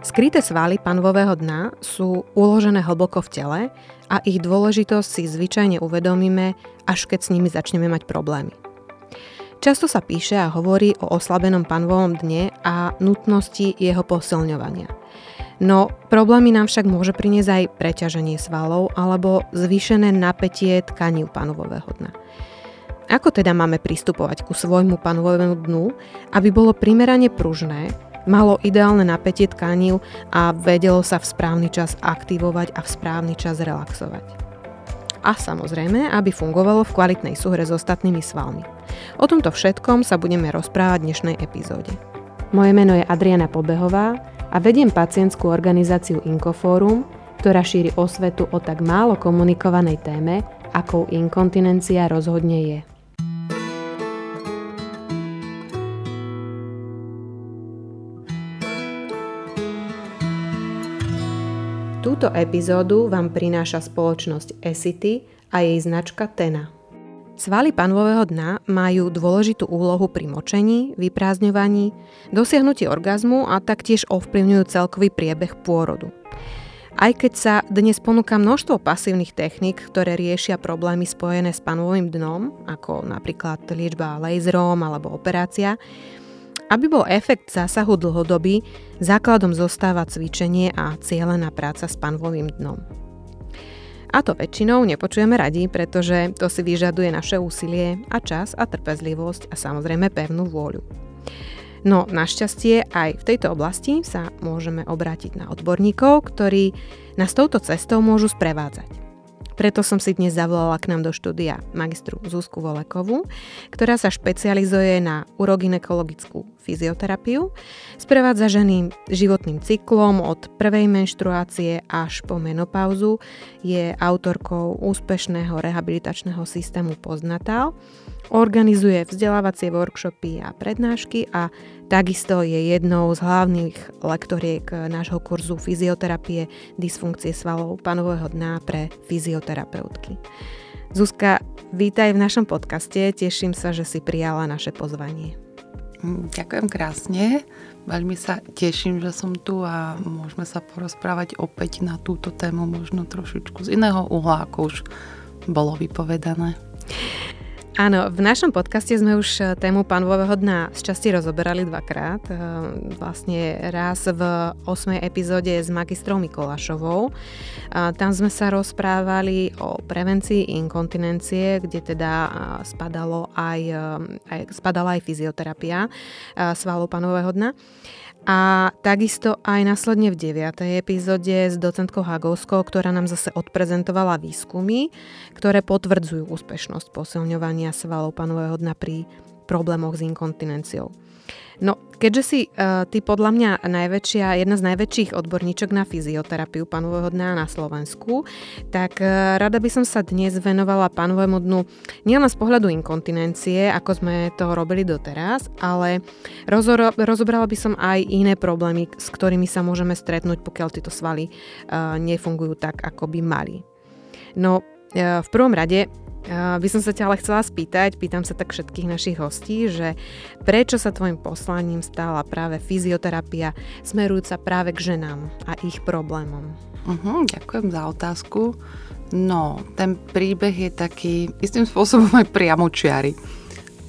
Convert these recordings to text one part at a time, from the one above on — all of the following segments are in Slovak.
Skryté svaly panvového dna sú uložené hlboko v tele a ich dôležitosť si zvyčajne uvedomíme, až keď s nimi začneme mať problémy. Často sa píše a hovorí o oslabenom panvovom dne a nutnosti jeho posilňovania. No problémy nám však môže priniesť aj preťaženie svalov alebo zvýšené napätie tkaní panovového dna. Ako teda máme pristupovať ku svojmu panovému dnu, aby bolo primerane pružné, malo ideálne napätie tkaní a vedelo sa v správny čas aktivovať a v správny čas relaxovať. A samozrejme, aby fungovalo v kvalitnej súhre s ostatnými svalmi. O tomto všetkom sa budeme rozprávať v dnešnej epizóde. Moje meno je Adriana Pobehová a vediem pacientskú organizáciu Inkoforum, ktorá šíri osvetu o tak málo komunikovanej téme, akou inkontinencia rozhodne je. Túto epizódu vám prináša spoločnosť Esity a jej značka Tena. Svaly panového dna majú dôležitú úlohu pri močení, vyprázdňovaní, dosiahnutí orgazmu a taktiež ovplyvňujú celkový priebeh pôrodu. Aj keď sa dnes ponúka množstvo pasívnych techník, ktoré riešia problémy spojené s panovým dnom, ako napríklad liečba laserom alebo operácia, aby bol efekt zásahu dlhodobý, základom zostáva cvičenie a cieľená práca s panvovým dnom. A to väčšinou nepočujeme radi, pretože to si vyžaduje naše úsilie a čas a trpezlivosť a samozrejme pevnú vôľu. No našťastie aj v tejto oblasti sa môžeme obrátiť na odborníkov, ktorí nás touto cestou môžu sprevádzať. Preto som si dnes zavolala k nám do štúdia magistru Zuzku Volekovú, ktorá sa špecializuje na urogynekologickú fyzioterapiu, sprevádza ženy životným cyklom od prvej menštruácie až po menopauzu, je autorkou úspešného rehabilitačného systému Poznatal, organizuje vzdelávacie workshopy a prednášky a Takisto je jednou z hlavných lektoriek nášho kurzu fyzioterapie dysfunkcie svalov panového dna pre fyzioterapeutky. Zuzka, vítaj v našom podcaste, teším sa, že si prijala naše pozvanie. Mm, ďakujem krásne, veľmi sa teším, že som tu a môžeme sa porozprávať opäť na túto tému, možno trošičku z iného uhla, ako už bolo vypovedané. Áno, v našom podcaste sme už eh, tému pánového dna z časti rozoberali dvakrát. Eh, vlastne raz v 8. epizóde s magistrou Mikolášovou. Tam sme sa rozprávali o prevencii inkontinencie, kde teda eh, spadalo aj, aj, spadala aj fyzioterapia svalov pánového dna. A takisto aj následne v 9. epizóde s docentkou Hagovskou, ktorá nám zase odprezentovala výskumy, ktoré potvrdzujú úspešnosť posilňovania svalov panového dna pri problémoch s inkontinenciou. No, keďže si uh, ty podľa mňa najväčšia, jedna z najväčších odborníčok na fyzioterapiu panového dna na Slovensku, tak uh, rada by som sa dnes venovala panovému dnu nielen z pohľadu inkontinencie, ako sme to robili doteraz, ale rozor- rozobrala by som aj iné problémy, s ktorými sa môžeme stretnúť, pokiaľ tieto svaly uh, nefungujú tak, ako by mali. No, v prvom rade by som sa ťa ale chcela spýtať, pýtam sa tak všetkých našich hostí, že prečo sa tvojim poslaním stala práve fyzioterapia smerujúca práve k ženám a ich problémom? Uh-huh, ďakujem za otázku. No, ten príbeh je taký istým spôsobom aj priamočiary,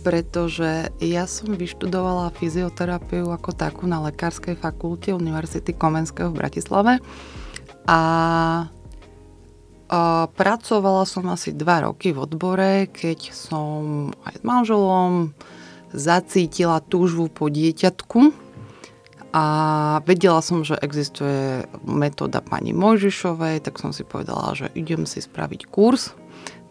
pretože ja som vyštudovala fyzioterapiu ako takú na Lekárskej fakulte Univerzity Komenského v Bratislave a Pracovala som asi dva roky v odbore, keď som aj s manželom zacítila túžbu po dieťatku a vedela som, že existuje metóda pani Mojžišovej, tak som si povedala, že idem si spraviť kurz.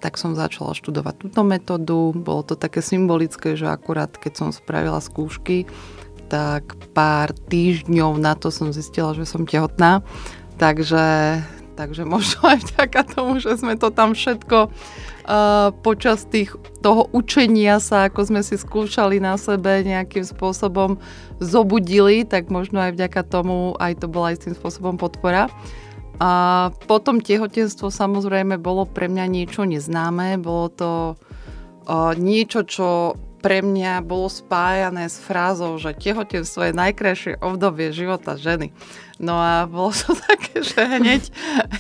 Tak som začala študovať túto metódu. Bolo to také symbolické, že akurát keď som spravila skúšky, tak pár týždňov na to som zistila, že som tehotná. Takže takže možno aj vďaka tomu, že sme to tam všetko uh, počas tých, toho učenia sa, ako sme si skúšali na sebe nejakým spôsobom zobudili, tak možno aj vďaka tomu aj to bola istým spôsobom podpora. A potom tehotenstvo samozrejme bolo pre mňa niečo neznáme, bolo to uh, niečo, čo pre mňa bolo spájané s frázou, že tehotenstvo je najkrajšie obdobie života ženy. No a bolo to také, že hneď,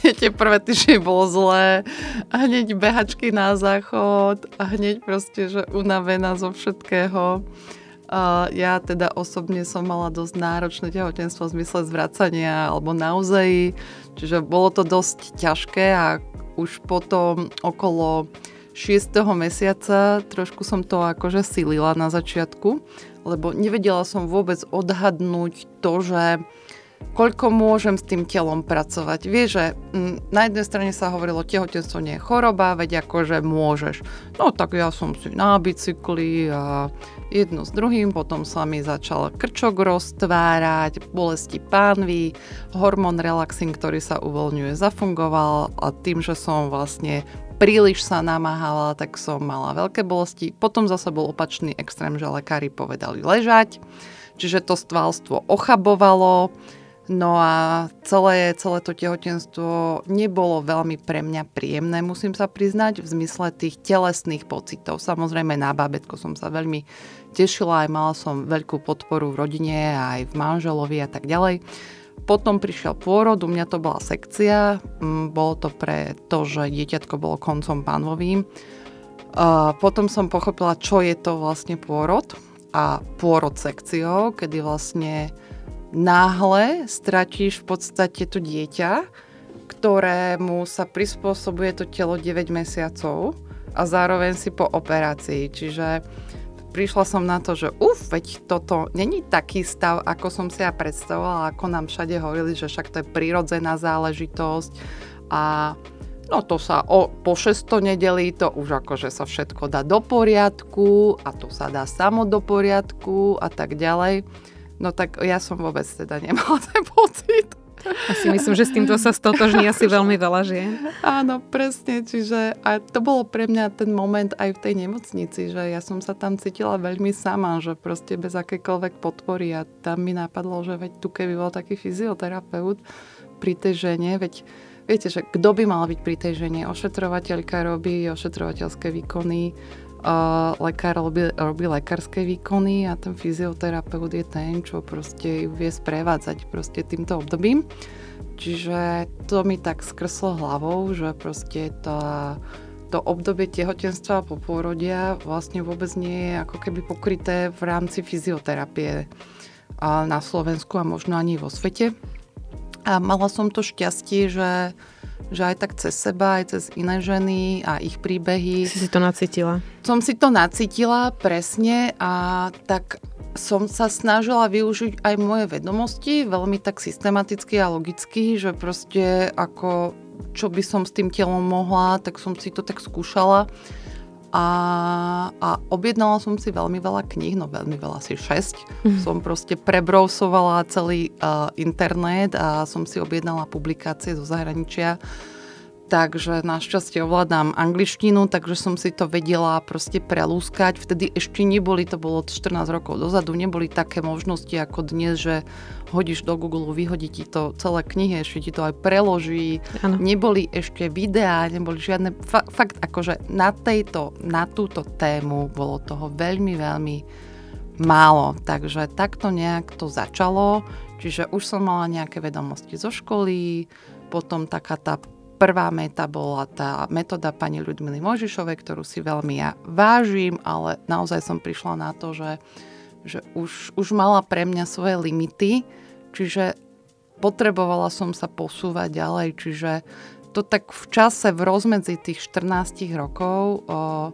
hneď tie prvé týždne bolo zlé, hneď behačky na záchod a hneď proste, že unavená zo všetkého. Uh, ja teda osobne som mala dosť náročné tehotenstvo v zmysle zvracania alebo naozaj, čiže bolo to dosť ťažké a už potom okolo 6. mesiaca trošku som to akože silila na začiatku, lebo nevedela som vôbec odhadnúť to, že koľko môžem s tým telom pracovať. Vieš, že mm, na jednej strane sa hovorilo, tehotenstvo nie je choroba, veď akože môžeš. No tak ja som si na bicykli a jedno s druhým, potom sa mi začal krčok roztvárať, bolesti pánvy, hormón relaxing, ktorý sa uvoľňuje, zafungoval a tým, že som vlastne príliš sa namáhala, tak som mala veľké bolesti. Potom zase bol opačný extrém, že lekári povedali ležať, čiže to stvalstvo ochabovalo, No a celé, celé to tehotenstvo nebolo veľmi pre mňa príjemné, musím sa priznať, v zmysle tých telesných pocitov. Samozrejme na bábetko som sa veľmi tešila, aj mala som veľkú podporu v rodine, aj v manželovi a tak ďalej. Potom prišiel pôrod, u mňa to bola sekcia, bolo to pre to, že dieťatko bolo koncom pánvovým. Potom som pochopila, čo je to vlastne pôrod a pôrod sekciou, kedy vlastne náhle stratíš v podstate to dieťa, ktorému sa prispôsobuje to telo 9 mesiacov a zároveň si po operácii. Čiže prišla som na to, že uf, veď toto není taký stav, ako som si ja predstavovala, ako nám všade hovorili, že však to je prirodzená záležitosť a no to sa o, po 600 nedelí, to už akože sa všetko dá do poriadku a to sa dá samo do poriadku a tak ďalej. No tak ja som vôbec teda nemala ten pocit. Asi myslím, že s týmto sa stotožní asi veľmi veľa žien. Áno, presne. Čiže a to bolo pre mňa ten moment aj v tej nemocnici, že ja som sa tam cítila veľmi sama, že proste bez akékoľvek podpory a tam mi napadlo, že veď tu keby bol taký fyzioterapeut pri tej žene, veď viete, že kto by mal byť pri tej žene? Ošetrovateľka robí ošetrovateľské výkony, lekár robí, robí lekárske výkony a ten fyzioterapeut je ten, čo proste ju vie sprevádzať proste týmto obdobím. Čiže to mi tak skrslo hlavou, že proste tá, to obdobie tehotenstva po pôrodia vlastne vôbec nie je ako keby pokryté v rámci fyzioterapie na Slovensku a možno ani vo svete. A mala som to šťastie, že že aj tak cez seba, aj cez iné ženy a ich príbehy. Si si to nacítila? Som si to nacítila presne a tak som sa snažila využiť aj moje vedomosti veľmi tak systematicky a logicky, že proste ako čo by som s tým telom mohla, tak som si to tak skúšala. A, a objednala som si veľmi veľa kníh, no veľmi veľa, asi 6. Mm. Som proste prebrousovala celý uh, internet a som si objednala publikácie zo zahraničia takže našťastie ovládam angličtinu, takže som si to vedela proste prelúskať. Vtedy ešte neboli, to bolo 14 rokov dozadu, neboli také možnosti ako dnes, že hodíš do Google, vyhodí ti to celé knihy, ešte ti to aj preloží. Ano. Neboli ešte videá, neboli žiadne, fa- fakt akože na tejto, na túto tému bolo toho veľmi, veľmi málo. Takže takto nejak to začalo, čiže už som mala nejaké vedomosti zo školy, potom taká tá Prvá meta bola tá metóda pani Ľudmily Možišovej, ktorú si veľmi ja vážim, ale naozaj som prišla na to, že, že už, už mala pre mňa svoje limity, čiže potrebovala som sa posúvať ďalej, čiže to tak v čase, v rozmedzi tých 14 rokov, o,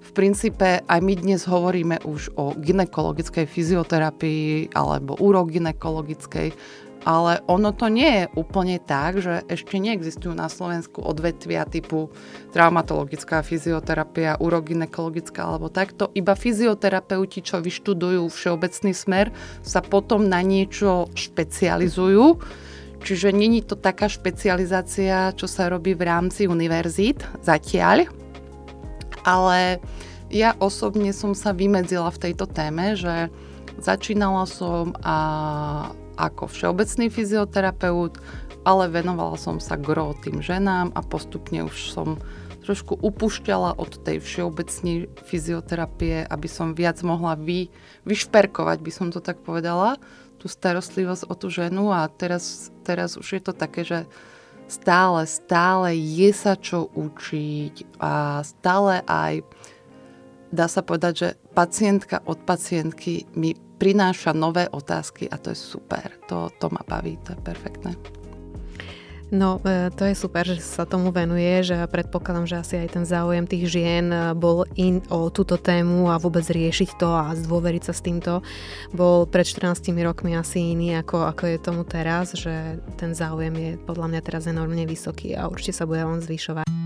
v princípe aj my dnes hovoríme už o ginekologickej fyzioterapii alebo urogynekologickej, ale ono to nie je úplne tak, že ešte neexistujú na Slovensku odvetvia typu traumatologická fyzioterapia, uroginekologická alebo takto. Iba fyzioterapeuti, čo vyštudujú všeobecný smer, sa potom na niečo špecializujú. Čiže není to taká špecializácia, čo sa robí v rámci univerzít zatiaľ. Ale ja osobne som sa vymedzila v tejto téme, že začínala som a ako všeobecný fyzioterapeut, ale venovala som sa gro tým ženám a postupne už som trošku upúšťala od tej všeobecnej fyzioterapie, aby som viac mohla vy, vyšperkovať, by som to tak povedala, tú starostlivosť o tú ženu. A teraz, teraz už je to také, že stále, stále je sa čo učiť a stále aj dá sa povedať, že pacientka od pacientky mi prináša nové otázky a to je super. To, to ma baví, to je perfektné. No, e, to je super, že sa tomu venuje, že predpokladám, že asi aj ten záujem tých žien e, bol in o túto tému a vôbec riešiť to a zdôveriť sa s týmto bol pred 14 rokmi asi iný, ako, ako je tomu teraz, že ten záujem je podľa mňa teraz enormne vysoký a určite sa bude len zvyšovať.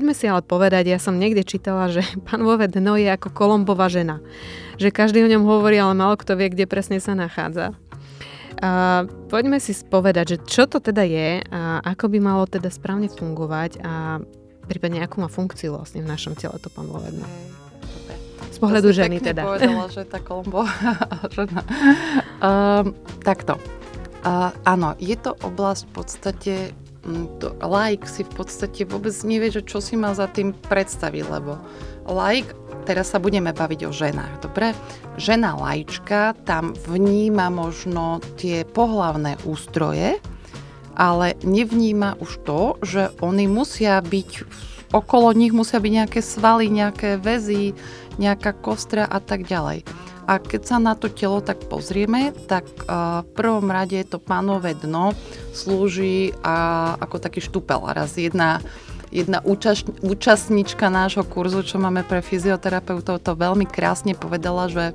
Poďme si ale povedať, ja som niekde čítala, že pán Vove Dno je ako Kolombová žena. Že každý o ňom hovorí, ale málo kto vie, kde presne sa nachádza. A poďme si povedať, že čo to teda je a ako by malo teda správne fungovať a prípadne akú má funkciu vlastne v našom tele to pán Vove Dno. Z pohľadu ženy teda. povedala, že tá Kolombová žena. Um, takto. Uh, áno, je to oblasť v podstate to like si v podstate vôbec nevie, že čo si má za tým predstaviť, lebo like, teraz sa budeme baviť o ženách, dobre? Žena lajčka tam vníma možno tie pohlavné ústroje, ale nevníma už to, že oni musia byť, okolo nich musia byť nejaké svaly, nejaké väzy, nejaká kostra a tak ďalej. A keď sa na to telo tak pozrieme, tak v prvom rade to pánové dno slúži ako taký štúpel. Raz jedna jedna účas, účastnička nášho kurzu, čo máme pre fyzioterapeutov, to veľmi krásne povedala, že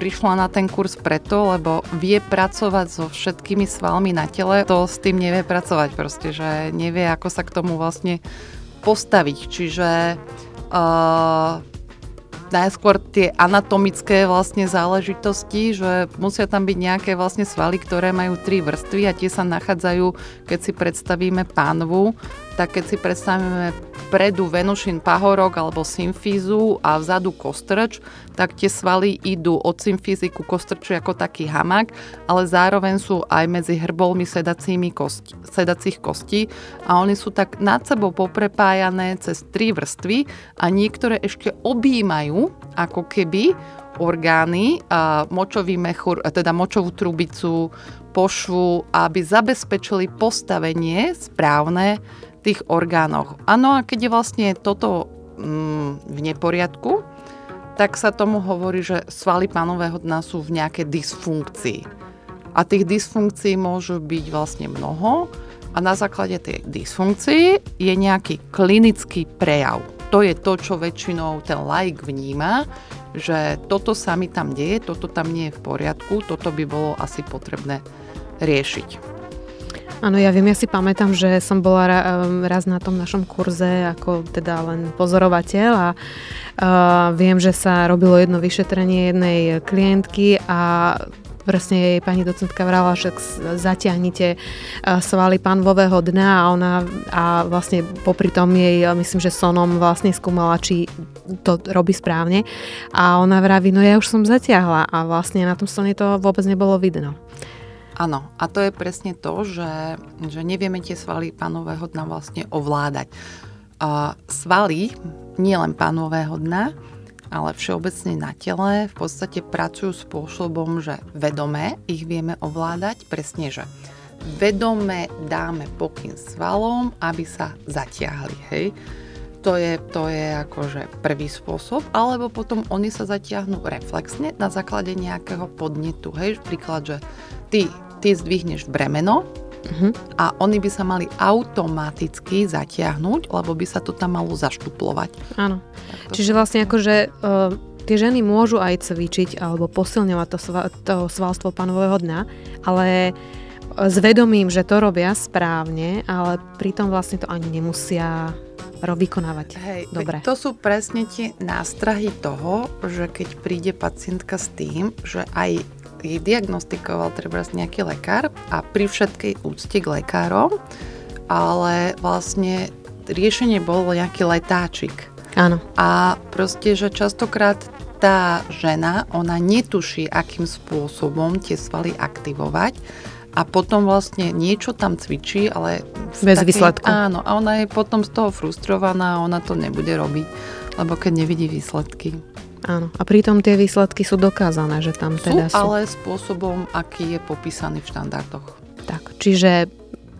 prišla na ten kurz preto, lebo vie pracovať so všetkými svalmi na tele, to s tým nevie pracovať proste, že nevie, ako sa k tomu vlastne postaviť. Čiže uh, najskôr tie anatomické vlastne záležitosti, že musia tam byť nejaké vlastne svaly, ktoré majú tri vrstvy a tie sa nachádzajú, keď si predstavíme pánvu, tak keď si predstavíme predu Venušin pahorok alebo symfízu a vzadu kostrč, tak tie svaly idú od symfízy ku kostrču ako taký hamak, ale zároveň sú aj medzi hrbolmi sedacími kosti, sedacích kostí a oni sú tak nad sebou poprepájané cez tri vrstvy a niektoré ešte objímajú ako keby orgány, a močový mechúr, teda močovú trubicu, pošvu, aby zabezpečili postavenie správne tých orgánoch. Áno, a keď je vlastne toto mm, v neporiadku, tak sa tomu hovorí, že svaly pánového dna sú v nejakej dysfunkcii. A tých dysfunkcií môžu byť vlastne mnoho a na základe tej dysfunkcii je nejaký klinický prejav. To je to, čo väčšinou ten laik vníma, že toto sa mi tam deje, toto tam nie je v poriadku, toto by bolo asi potrebné riešiť. Áno, ja viem, ja si pamätám, že som bola raz na tom našom kurze ako teda len pozorovateľ a uh, viem, že sa robilo jedno vyšetrenie jednej klientky a presne jej pani docentka vrala, že zatiahnite svaly panvového dna a ona a vlastne popri tom jej, myslím, že sonom vlastne skúmala, či to robí správne a ona vraví, no ja už som zatiahla a vlastne na tom slone to vôbec nebolo vidno. Áno, a to je presne to, že, že nevieme tie svaly pánového dna vlastne ovládať. Uh, svaly, nielen pánového dna, ale všeobecne na tele v podstate pracujú spôsobom, že vedome ich vieme ovládať, presne, že vedome dáme pokyn svalom, aby sa zatiahli, hej. To je, to je akože prvý spôsob, alebo potom oni sa zatiahnu reflexne na základe nejakého podnetu, hej, príklad, že ty ty zdvihneš bremeno uh-huh. a oni by sa mali automaticky zatiahnuť, lebo by sa to tam malo zaštuplovať. Áno. Čiže vlastne akože uh, tie ženy môžu aj cvičiť alebo posilňovať to, sva, to svalstvo panového dna, ale s vedomím, že to robia správne, ale pritom vlastne to ani nemusia vykonávať. Hej, Dobre. To sú presne tie nástrahy toho, že keď príde pacientka s tým, že aj jej diagnostikoval treba nejaký lekár a pri všetkej úcte k lekárom, ale vlastne riešenie bolo nejaký letáčik. Áno. A proste, že častokrát tá žena, ona netuší, akým spôsobom tie svaly aktivovať a potom vlastne niečo tam cvičí, ale... Bez takej, výsledku. Áno, a ona je potom z toho frustrovaná a ona to nebude robiť, lebo keď nevidí výsledky. Áno, a pritom tie výsledky sú dokázané, že tam teda sú. sú. ale spôsobom, aký je popísaný v štandardoch. Tak, čiže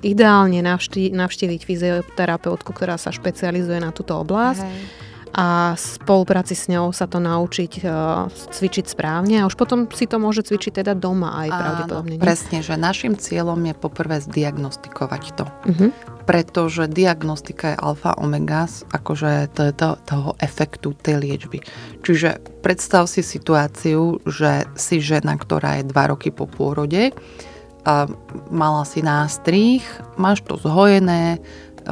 ideálne navští, navštíviť fyzioterapeutku, ktorá sa špecializuje na túto oblasť. Hej a spolupráci s ňou sa to naučiť uh, cvičiť správne a už potom si to môže cvičiť teda doma aj Áno, pravdepodobne. Nie? Presne, že našim cieľom je poprvé zdiagnostikovať to. Uh-huh. Pretože diagnostika je alfa omega akože to, to, toho efektu tej liečby. Čiže predstav si situáciu, že si žena, ktorá je 2 roky po pôrode, a mala si nástrih, máš to zhojené,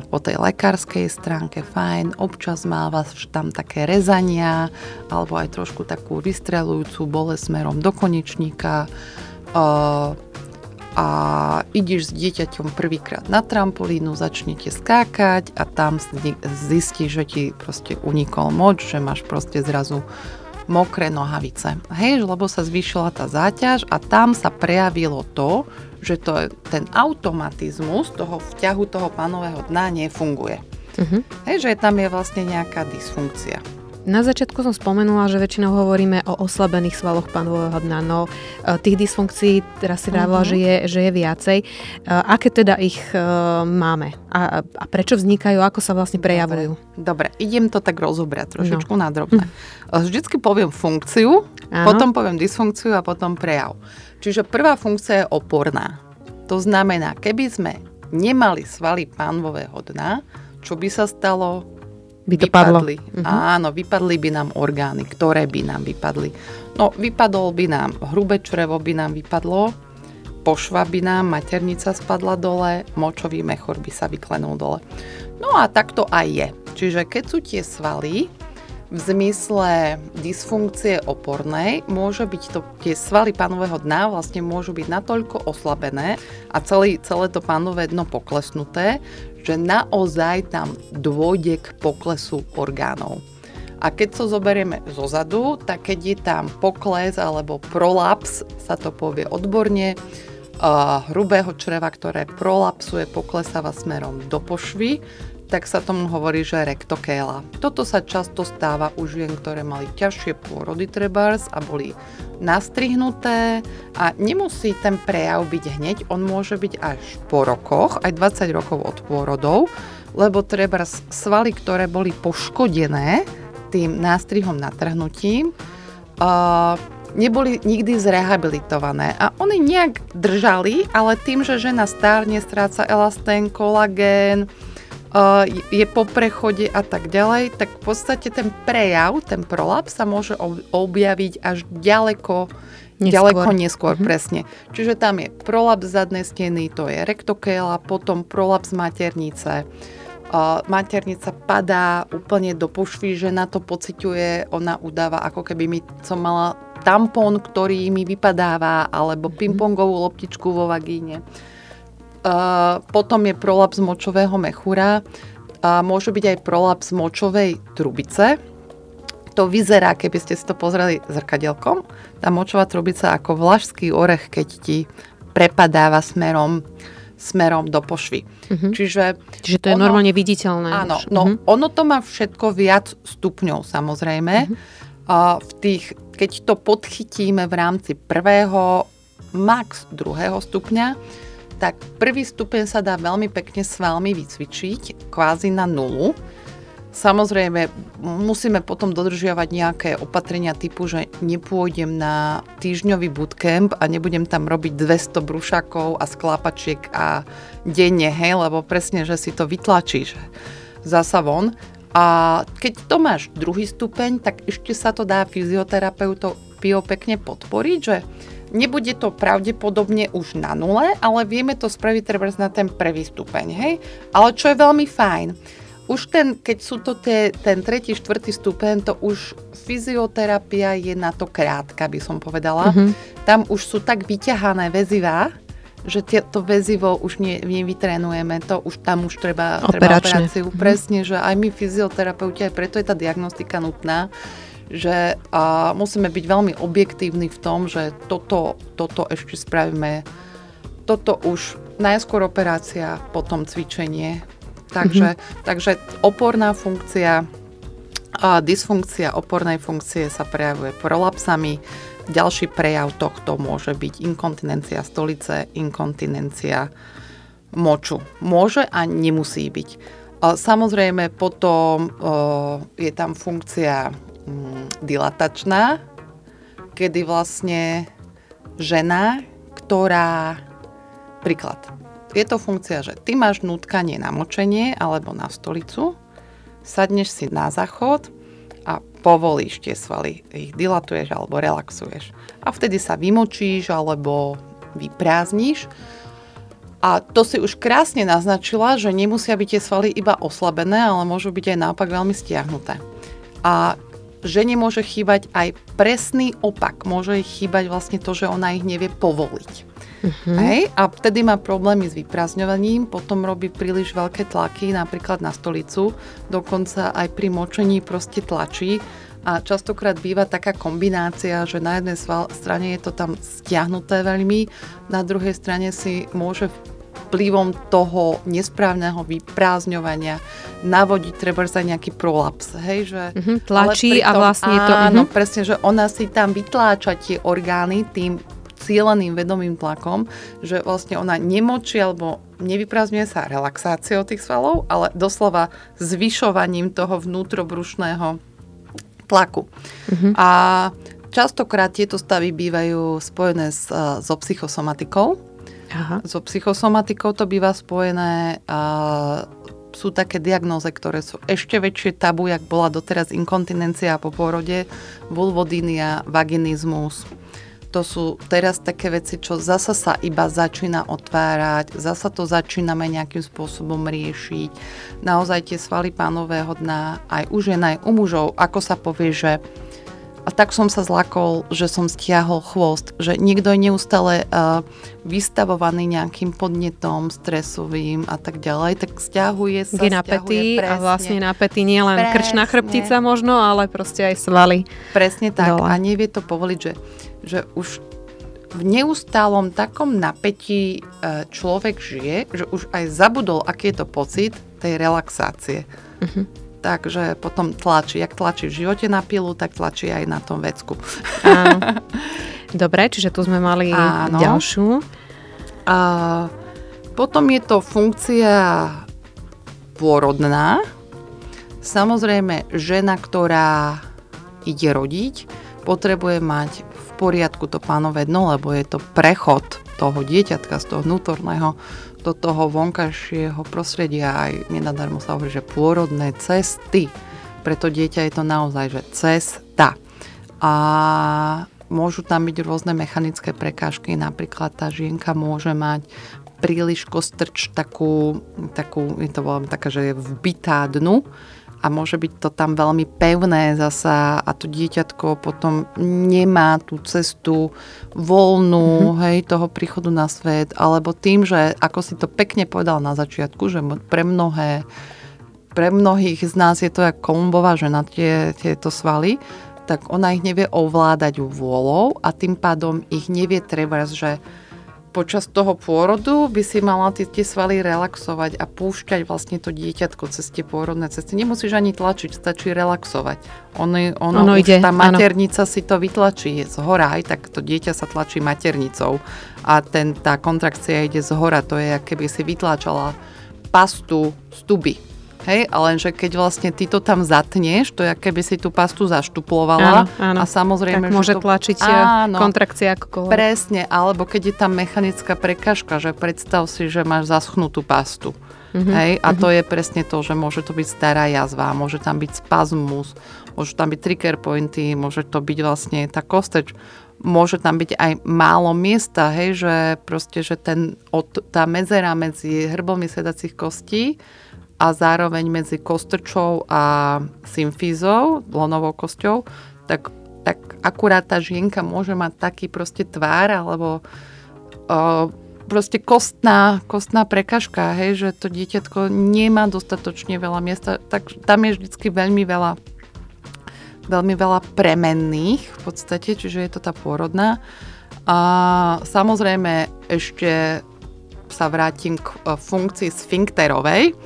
po tej lekárskej stránke fajn, občas má vás tam také rezania alebo aj trošku takú vystrelujúcu bolesť smerom do konečníka uh, a ideš s dieťaťom prvýkrát na trampolínu, začnete skákať a tam zistíš, že ti proste unikol moč, že máš proste zrazu mokré nohavice. Hej, lebo sa zvýšila tá záťaž a tam sa prejavilo to, že to, ten automatizmus toho vťahu toho panového dna nefunguje. Uh-huh. Hej, že tam je vlastne nejaká dysfunkcia. Na začiatku som spomenula, že väčšinou hovoríme o oslabených svaloch panového dna, no e, tých dysfunkcií, teraz si dávala, uh-huh. že, je, že je viacej. E, aké teda ich uh, máme? A, a prečo vznikajú? Ako sa vlastne prejavujú? Dobre, Dobre idem to tak rozobrať trošičku no. na drobné. Vždycky poviem funkciu, Áno. potom poviem dysfunkciu a potom prejav. Čiže prvá funkcia je oporná. To znamená, keby sme nemali svaly pánvového dna, čo by sa stalo? By to vypadli. Uh-huh. Áno, vypadli by nám orgány. Ktoré by nám vypadli? No, vypadol by nám hrubé črevo, by nám vypadlo, pošva by nám, maternica spadla dole, močový mechor by sa vyklenul dole. No a takto aj je. Čiže keď sú tie svaly v zmysle dysfunkcie opornej môže byť to, tie svaly pánového dna vlastne môžu byť natoľko oslabené a celý, celé to pánové dno poklesnuté, že naozaj tam dôjde k poklesu orgánov. A keď to zoberieme zo zadu, tak keď je tam pokles alebo prolaps, sa to povie odborne, hrubého čreva, ktoré prolapsuje, poklesáva smerom do pošvy, tak sa tomu hovorí, že rektokéla. Toto sa často stáva u žien, ktoré mali ťažšie pôrody trebárs a boli nastrihnuté a nemusí ten prejav byť hneď, on môže byť až po rokoch, aj 20 rokov od pôrodov, lebo trebárs svaly, ktoré boli poškodené tým nástrihom natrhnutím, uh, neboli nikdy zrehabilitované a oni nejak držali, ale tým, že žena stárne, stráca elastén, kolagén, je po prechode a tak ďalej, tak v podstate ten prejav, ten prolaps sa môže objaviť až ďaleko Neskôr. Ďaleko neskôr, mm-hmm. presne. Čiže tam je prolaps zadnej steny, to je rektokéla, potom prolaps maternice. Uh, maternica padá úplne do pošvy, žena to pociťuje, ona udáva, ako keby mi som mala tampón, ktorý mi vypadáva, alebo mm-hmm. pingpongovú loptičku vo vagíne. Potom je prolaps močového mechúra a môže byť aj prolaps močovej trubice. To vyzerá, keby ste si to pozreli zrkadielkom. Tá močová trubica ako vlašský orech, keď ti prepadáva smerom smerom do pošvy. Uh-huh. Čiže, Čiže to je ono, normálne viditeľné. Áno, no uh-huh. ono to má všetko viac stupňov samozrejme. Uh-huh. Uh, v tých, keď to podchytíme v rámci prvého, max druhého stupňa, tak prvý stupeň sa dá veľmi pekne s vami vycvičiť, kvázi na nulu. Samozrejme, musíme potom dodržiavať nejaké opatrenia typu, že nepôjdem na týždňový bootcamp a nebudem tam robiť 200 brušakov a sklápačiek a denne, hej, lebo presne, že si to vytlačíš zasa von. A keď to máš druhý stupeň, tak ešte sa to dá fyzioterapeutom pekne podporiť, že Nebude to pravdepodobne už na nule, ale vieme to spraviť treba na ten prvý stupeň, hej? Ale čo je veľmi fajn, už ten, keď sú to tie, ten tretí, štvrtý stupeň, to už fyzioterapia je na to krátka, by som povedala. Mm-hmm. Tam už sú tak vyťahané väzivá, že to väzivo už nie, nevytrénujeme, to už tam už treba, treba operáciu. Mm-hmm. Presne, že aj my fyzioterapeuti, aj preto je tá diagnostika nutná, že uh, musíme byť veľmi objektívni v tom, že toto, toto ešte spravíme, toto už najskôr operácia, potom cvičenie. Takže, mm-hmm. takže oporná funkcia, a dysfunkcia opornej funkcie sa prejavuje prolapsami. Ďalší prejav tohto môže byť inkontinencia stolice, inkontinencia moču. Môže a nemusí byť. Samozrejme potom je tam funkcia mm, dilatačná, kedy vlastne žena, ktorá, príklad, je to funkcia, že ty máš nutkanie na močenie alebo na stolicu, sadneš si na záchod a povolíš tie svaly, ich dilatuješ alebo relaxuješ. A vtedy sa vymočíš alebo vyprázdniš a to si už krásne naznačila, že nemusia byť tie svaly iba oslabené, ale môžu byť aj naopak veľmi stiahnuté. A žene môže chýbať aj presný opak. Môže jej chýbať vlastne to, že ona ich nevie povoliť. Uh-huh. Hej? A vtedy má problémy s vyprázdňovaním, potom robí príliš veľké tlaky, napríklad na stolicu, dokonca aj pri močení proste tlačí a častokrát býva taká kombinácia, že na jednej strane je to tam stiahnuté veľmi, na druhej strane si môže vplyvom toho nesprávneho vyprázdňovania navodiť treba za nejaký prolaps. Hej, že, mm-hmm, tlačí pritom, a vlastne to... Áno, mm-hmm. presne, že ona si tam vytláča tie orgány tým cieleným vedomým tlakom, že vlastne ona nemočí alebo nevyprázdňuje sa relaxáciou tých svalov, ale doslova zvyšovaním toho vnútrobrušného tlaku. Uh-huh. A častokrát tieto stavy bývajú spojené s, e, so psychosomatikou. Aha. So psychosomatikou to býva spojené a sú také diagnóze, ktoré sú ešte väčšie tabu, jak bola doteraz inkontinencia po pôrode, vulvodínia, vaginizmus, to sú teraz také veci, čo zasa sa iba začína otvárať, zasa to začíname nejakým spôsobom riešiť. Naozaj tie svaly pánového dna aj u žien, aj u mužov, ako sa povie, že a tak som sa zlakol, že som stiahol chvost, že niekto je neustále uh, vystavovaný nejakým podnetom stresovým a tak ďalej, tak stiahuje sa, Je napätý a vlastne napätý nie len krčná chrbtica možno, ale proste aj svaly. Presne tak dole. a nevie to povoliť, že že už v neustálom takom napätí e, človek žije, že už aj zabudol, aký je to pocit tej relaxácie. Uh-huh. Takže potom tlačí. Jak tlačí v živote na pilu, tak tlačí aj na tom vecku. Áno. Dobre, čiže tu sme mali Áno. ďalšiu. A potom je to funkcia pôrodná. Samozrejme, žena, ktorá ide rodiť, potrebuje mať poriadku to pánové dno, lebo je to prechod toho dieťatka z toho vnútorného do toho vonkajšieho prostredia. Aj nenadarmo sa hovorí, že pôrodné cesty. Preto dieťa je to naozaj, že cesta. A môžu tam byť rôzne mechanické prekážky, napríklad tá žienka môže mať príliš kostrč takú, takú to volám taká, že je vbitá dnu, a môže byť to tam veľmi pevné zasa a to dieťatko potom nemá tú cestu voľnú, mm-hmm. hej, toho príchodu na svet, alebo tým, že ako si to pekne povedal na začiatku, že pre mnohé pre mnohých z nás je to ako Kolumbová žena, tie, tieto svaly, tak ona ich nevie ovládať vôľou a tým pádom ich nevie trebať, že počas toho pôrodu by si mala tie, tie svaly relaxovať a púšťať vlastne to dieťatko cez tie pôrodné cesty. Nemusíš ani tlačiť, stačí relaxovať. Ono, ono, ono ide, tá maternica áno. si to vytlačí z hora, aj tak to dieťa sa tlačí maternicou a ten, tá kontrakcia ide z hora, to je, keby si vytláčala pastu z tuby Hej, ale lenže keď vlastne ty to tam zatneš, to je, keby si tú pastu zaštuplovala áno, áno. a samozrejme, tak môže to, tlačiť eh, áno, kontrakcia akokoľvek. Presne, alebo keď je tam mechanická prekažka, že predstav si, že máš zaschnutú pastu. Mm-hmm, Hej, a mm-hmm. to je presne to, že môže to byť stará jazva, môže tam byť spazmus, môžu tam byť trigger pointy, môže to byť vlastne tá kosteč, môže tam byť aj málo miesta, hej, že proste, že ten, od, tá medzera medzi hrbami sedacích kostí a zároveň medzi kostrčou a symfízou, lonovou kosťou, tak, tak akurát tá žienka môže mať taký proste tvár, alebo uh, proste kostná, kostná prekažka, hej, že to dieťatko nemá dostatočne veľa miesta, tak tam je vždycky veľmi veľa veľmi veľa premenných v podstate, čiže je to tá pôrodná. A samozrejme ešte sa vrátim k e, funkcii sfinkterovej.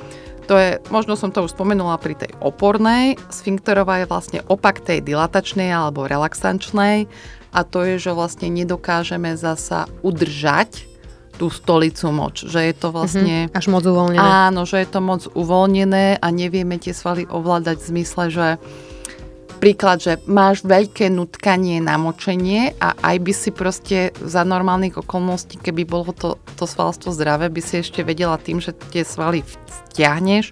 To je, možno som to už spomenula pri tej opornej, sfinkterová je vlastne opak tej dilatačnej alebo relaxančnej a to je, že vlastne nedokážeme zasa udržať tú stolicu moč, že je to vlastne... Mm-hmm, až moc uvoľnené. Áno, že je to moc uvoľnené a nevieme tie svaly ovládať v zmysle, že príklad, že máš veľké nutkanie na močenie a aj by si proste za normálnych okolností, keby bolo to, to svalstvo zdravé, by si ešte vedela tým, že tie svaly stiahneš,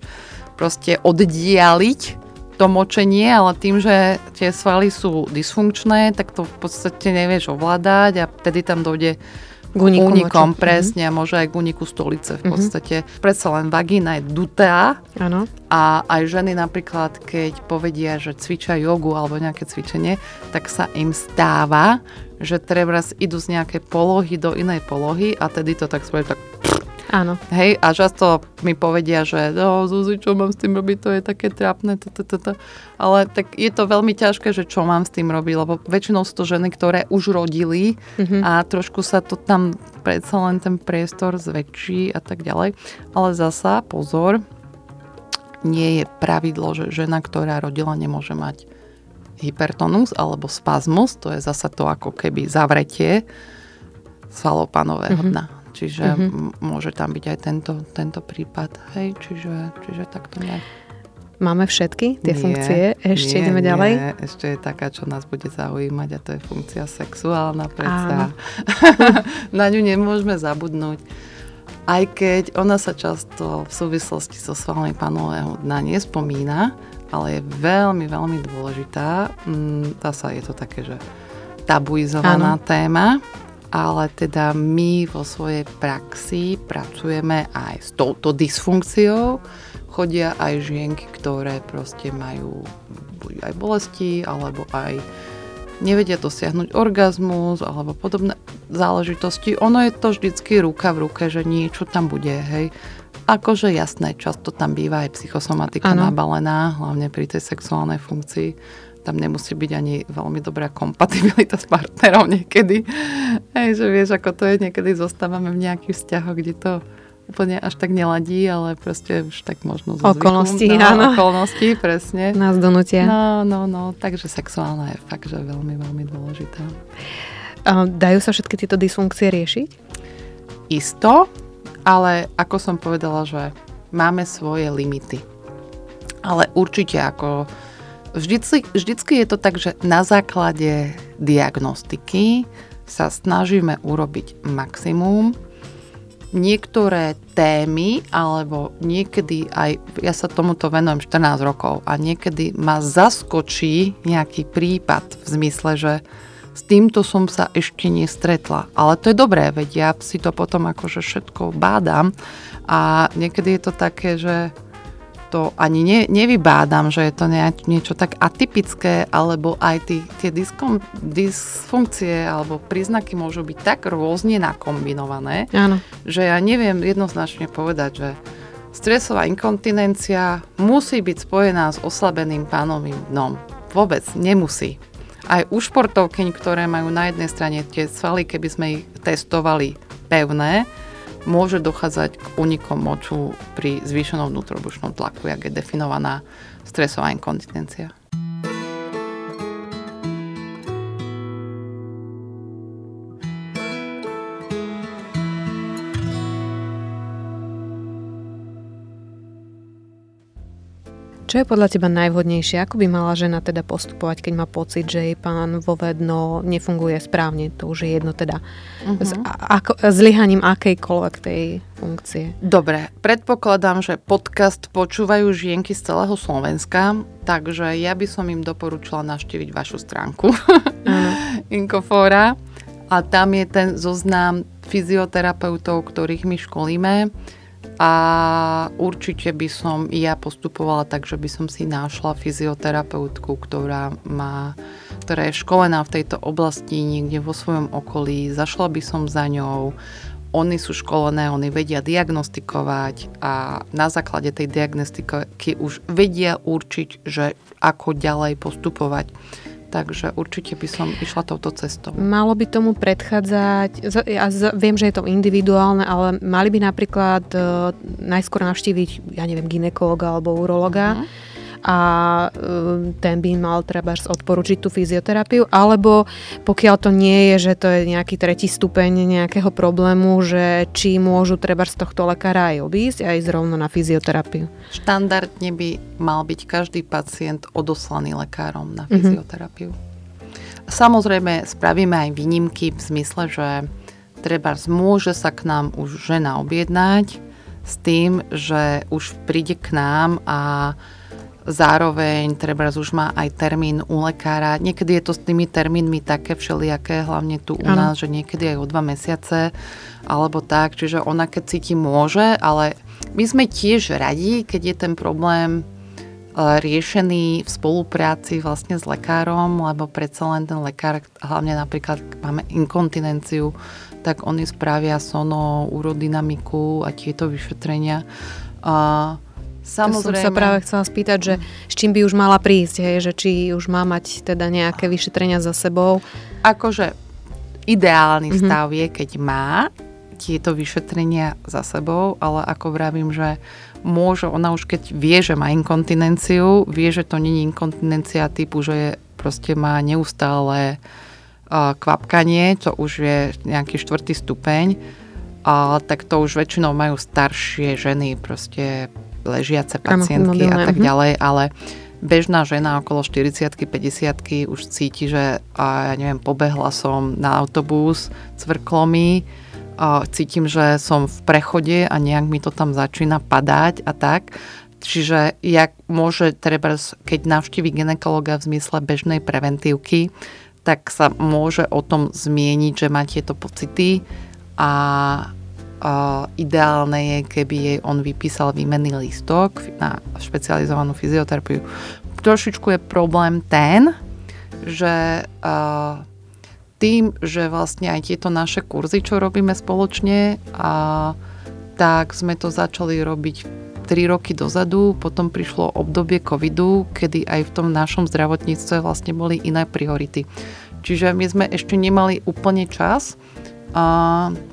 proste oddialiť to močenie, ale tým, že tie svaly sú dysfunkčné, tak to v podstate nevieš ovládať a vtedy tam dojde k úniku únikom, moči. presne, mm-hmm. môže aj k úniku stolice v mhm. podstate. Mm-hmm. Predsa len vagína je dutá ano. a aj ženy napríklad, keď povedia, že cvičia jogu alebo nejaké cvičenie, tak sa im stáva, že treba idú z nejakej polohy do inej polohy a tedy to tak svoje tak Áno. Hej, a často mi povedia, že no, Zuzi, čo mám s tým robiť, to je také trápne, ale tak je to veľmi ťažké, že čo mám s tým robiť, lebo väčšinou sú to ženy, ktoré už rodili mm-hmm. a trošku sa to tam predsa len ten priestor zväčší a tak ďalej. Ale zasa, pozor, nie je pravidlo, že žena, ktorá rodila, nemôže mať hypertonus alebo spazmus, to je zasa to ako keby zavretie svalopanového mm-hmm. dna. Čiže mm-hmm. môže tam byť aj tento, tento prípad. Hej, čiže, čiže takto nejak. Máme všetky tie nie, funkcie? Ešte nie, ideme ďalej? Nie, ešte je taká, čo nás bude zaujímať a to je funkcia sexuálna predsa. Na ňu nemôžeme zabudnúť. Aj keď ona sa často v súvislosti so svalmi panového dna nespomína, ale je veľmi, veľmi dôležitá. Tá mm, sa je to také, že tabuizovaná Áno. téma ale teda my vo svojej praxi pracujeme aj s touto dysfunkciou. Chodia aj žienky, ktoré proste majú buď aj bolesti, alebo aj nevedia dosiahnuť orgazmus, alebo podobné záležitosti. Ono je to vždycky ruka v ruke, že niečo tam bude, hej. Akože jasné, často tam býva aj psychosomatika ano. nabalená, hlavne pri tej sexuálnej funkcii tam nemusí byť ani veľmi dobrá kompatibilita s partnerom niekedy. Hej, že vieš, ako to je, niekedy zostávame v nejakých vzťahoch, kde to úplne až tak neladí, ale proste už tak možno zo Okolnosti, zvyku, no, áno. Okolnosti, presne. Nás donutia. No, no, no, takže sexuálna je fakt, že veľmi, veľmi dôležitá. Dajú sa všetky tieto dysfunkcie riešiť? Isto, ale ako som povedala, že máme svoje limity. Ale určite ako Vždycky, vždycky je to tak, že na základe diagnostiky sa snažíme urobiť maximum. Niektoré témy, alebo niekedy aj, ja sa tomuto venujem 14 rokov a niekedy ma zaskočí nejaký prípad v zmysle, že s týmto som sa ešte nestretla. Ale to je dobré, veď ja si to potom akože všetko bádam a niekedy je to také, že to ani ne, nevybádam, že je to nejak, niečo tak atypické, alebo aj tí, tie diskom, dysfunkcie alebo príznaky môžu byť tak rôzne nakombinované, Áno. že ja neviem jednoznačne povedať, že stresová inkontinencia musí byť spojená s oslabeným pánovým dnom. Vôbec nemusí. Aj u športovkyň, ktoré majú na jednej strane tie svaly, keby sme ich testovali pevné, môže dochádzať k únikom moču pri zvýšenom vnútrobušnom tlaku, jak je definovaná stresová inkontinencia. Čo je podľa teba najvhodnejšie? Ako by mala žena teda postupovať, keď má pocit, že jej pán vo vedno nefunguje správne? To už je jedno teda uh-huh. s, ako, zlyhaním akejkoľvek tej funkcie. Dobre, predpokladám, že podcast počúvajú žienky z celého Slovenska, takže ja by som im doporučila navštíviť vašu stránku uh-huh. Inkofora a tam je ten zoznam fyzioterapeutov, ktorých my školíme a určite by som ja postupovala tak, že by som si našla fyzioterapeutku, ktorá má ktorá je školená v tejto oblasti niekde vo svojom okolí, zašla by som za ňou, oni sú školené, oni vedia diagnostikovať a na základe tej diagnostiky už vedia určiť, že ako ďalej postupovať. Takže určite by som išla touto cestou. Malo by tomu predchádzať, ja viem, že je to individuálne, ale mali by napríklad uh, najskôr navštíviť, ja neviem, ginekologa alebo urologa. Uh-huh a um, ten by mal treba odporučiť tú fyzioterapiu, alebo pokiaľ to nie je, že to je nejaký tretí stupeň nejakého problému, že či môžu treba z tohto lekára aj obísť a ísť rovno na fyzioterapiu. Štandardne by mal byť každý pacient odoslaný lekárom na mhm. fyzioterapiu. Mm-hmm. Samozrejme spravíme aj výnimky v zmysle, že treba môže sa k nám už žena objednať s tým, že už príde k nám a Zároveň treba už má aj termín u lekára. Niekedy je to s tými termínmi také všelijaké, hlavne tu u ano. nás, že niekedy aj o dva mesiace alebo tak. Čiže ona keď cíti môže, ale my sme tiež radi, keď je ten problém e, riešený v spolupráci vlastne s lekárom, lebo predsa len ten lekár, hlavne napríklad máme inkontinenciu, tak oni spravia sono, urodynamiku a tieto vyšetrenia. Uh, Samozrejme. To som sa práve chcela spýtať, že s čím by už mala prísť, hej, že či už má mať teda nejaké vyšetrenia za sebou. Akože ideálny mm-hmm. stav je, keď má tieto vyšetrenia za sebou, ale ako vravím, že môže, ona už keď vie, že má inkontinenciu, vie, že to není inkontinencia typu, že je, proste má neustále uh, kvapkanie, to už je nejaký štvrtý stupeň, uh, tak to už väčšinou majú staršie ženy, proste ležiace pacientky a tak mhm. ďalej, ale bežná žena okolo 40 50 už cíti, že a ja neviem, pobehla som na autobus, cvrklo mi, a cítim, že som v prechode a nejak mi to tam začína padať a tak. Čiže jak môže treba, keď navštívi ginekologa v zmysle bežnej preventívky, tak sa môže o tom zmieniť, že má tieto pocity a ideálne je, keby jej on vypísal výmenný lístok na špecializovanú fyzioterapiu. Trošičku je problém ten, že tým, že vlastne aj tieto naše kurzy, čo robíme spoločne, tak sme to začali robiť 3 roky dozadu, potom prišlo obdobie covidu, kedy aj v tom našom zdravotníctve vlastne boli iné priority. Čiže my sme ešte nemali úplne čas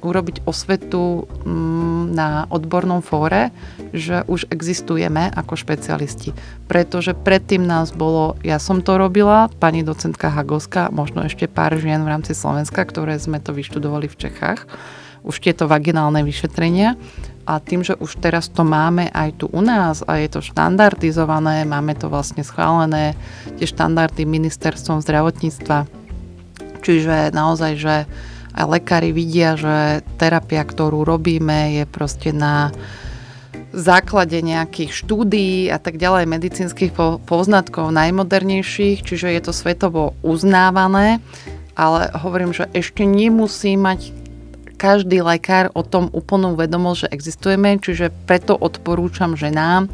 urobiť osvetu mm, na odbornom fóre, že už existujeme ako špecialisti. Pretože predtým nás bolo, ja som to robila, pani docentka Hagovská, možno ešte pár žien v rámci Slovenska, ktoré sme to vyštudovali v Čechách, už tieto vaginálne vyšetrenia. A tým, že už teraz to máme aj tu u nás a je to štandardizované, máme to vlastne schválené, tie štandardy ministerstvom zdravotníctva. Čiže naozaj, že a lekári vidia, že terapia, ktorú robíme, je proste na základe nejakých štúdií a tak ďalej medicínskych poznatkov najmodernejších, čiže je to svetovo uznávané, ale hovorím, že ešte nemusí mať každý lekár o tom úplnú vedomosť, že existujeme, čiže preto odporúčam ženám,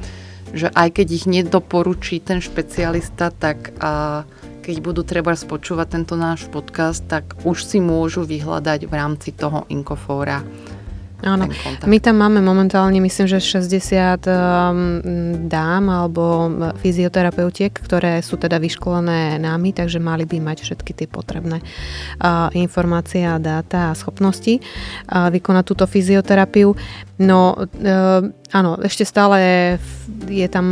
že aj keď ich nedoporučí ten špecialista, tak uh, keď budú treba spočúvať tento náš podcast, tak už si môžu vyhľadať v rámci toho Inkofóra Áno, my tam máme momentálne, myslím, že 60 um, dám alebo fyzioterapeutiek, ktoré sú teda vyškolené nami, takže mali by mať všetky tie potrebné informácie a dáta a schopnosti vykonať túto fyzioterapiu. No, uh, áno, ešte stále je tam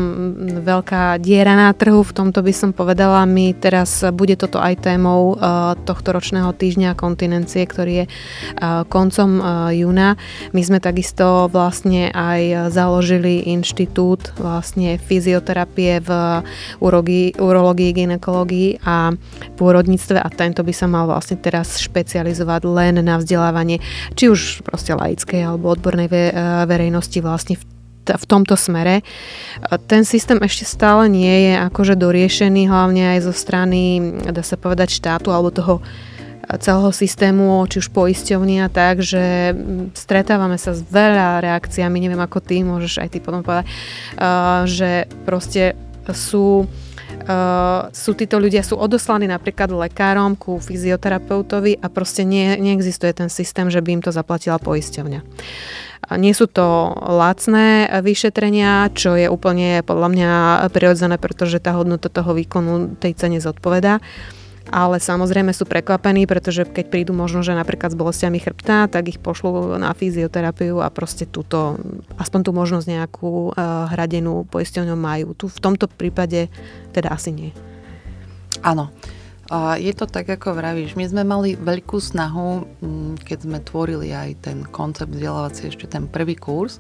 veľká diera na trhu, v tomto by som povedala. My teraz bude toto aj témou uh, tohto ročného týždňa kontinencie, ktorý je uh, koncom uh, júna. My sme takisto vlastne aj založili inštitút vlastne fyzioterapie v urologii, urologii ginekológii a pôrodníctve a tento by sa mal vlastne teraz špecializovať len na vzdelávanie, či už proste laickej alebo odbornej verejnosti vlastne v v tomto smere. Ten systém ešte stále nie je akože doriešený, hlavne aj zo strany, dá sa povedať, štátu alebo toho celého systému, či už poisťovní a tak, že stretávame sa s veľa reakciami, neviem ako ty, môžeš aj ty potom povedať, že proste sú uh, sú títo ľudia sú odoslaní napríklad lekárom ku fyzioterapeutovi a proste nie, neexistuje ten systém, že by im to zaplatila poisťovňa. Nie sú to lacné vyšetrenia, čo je úplne podľa mňa prirodzené, pretože tá hodnota toho výkonu tej cene zodpovedá ale samozrejme sú prekvapení, pretože keď prídu možno, že napríklad s bolestiami chrbta, tak ich pošlú na fyzioterapiu a proste túto, aspoň tú možnosť nejakú uh, hradenú poisťovňou majú. Tu v tomto prípade teda asi nie. Áno. Je to tak, ako vravíš. My sme mali veľkú snahu, mm, keď sme tvorili aj ten koncept vzdelávací, ešte ten prvý kurz,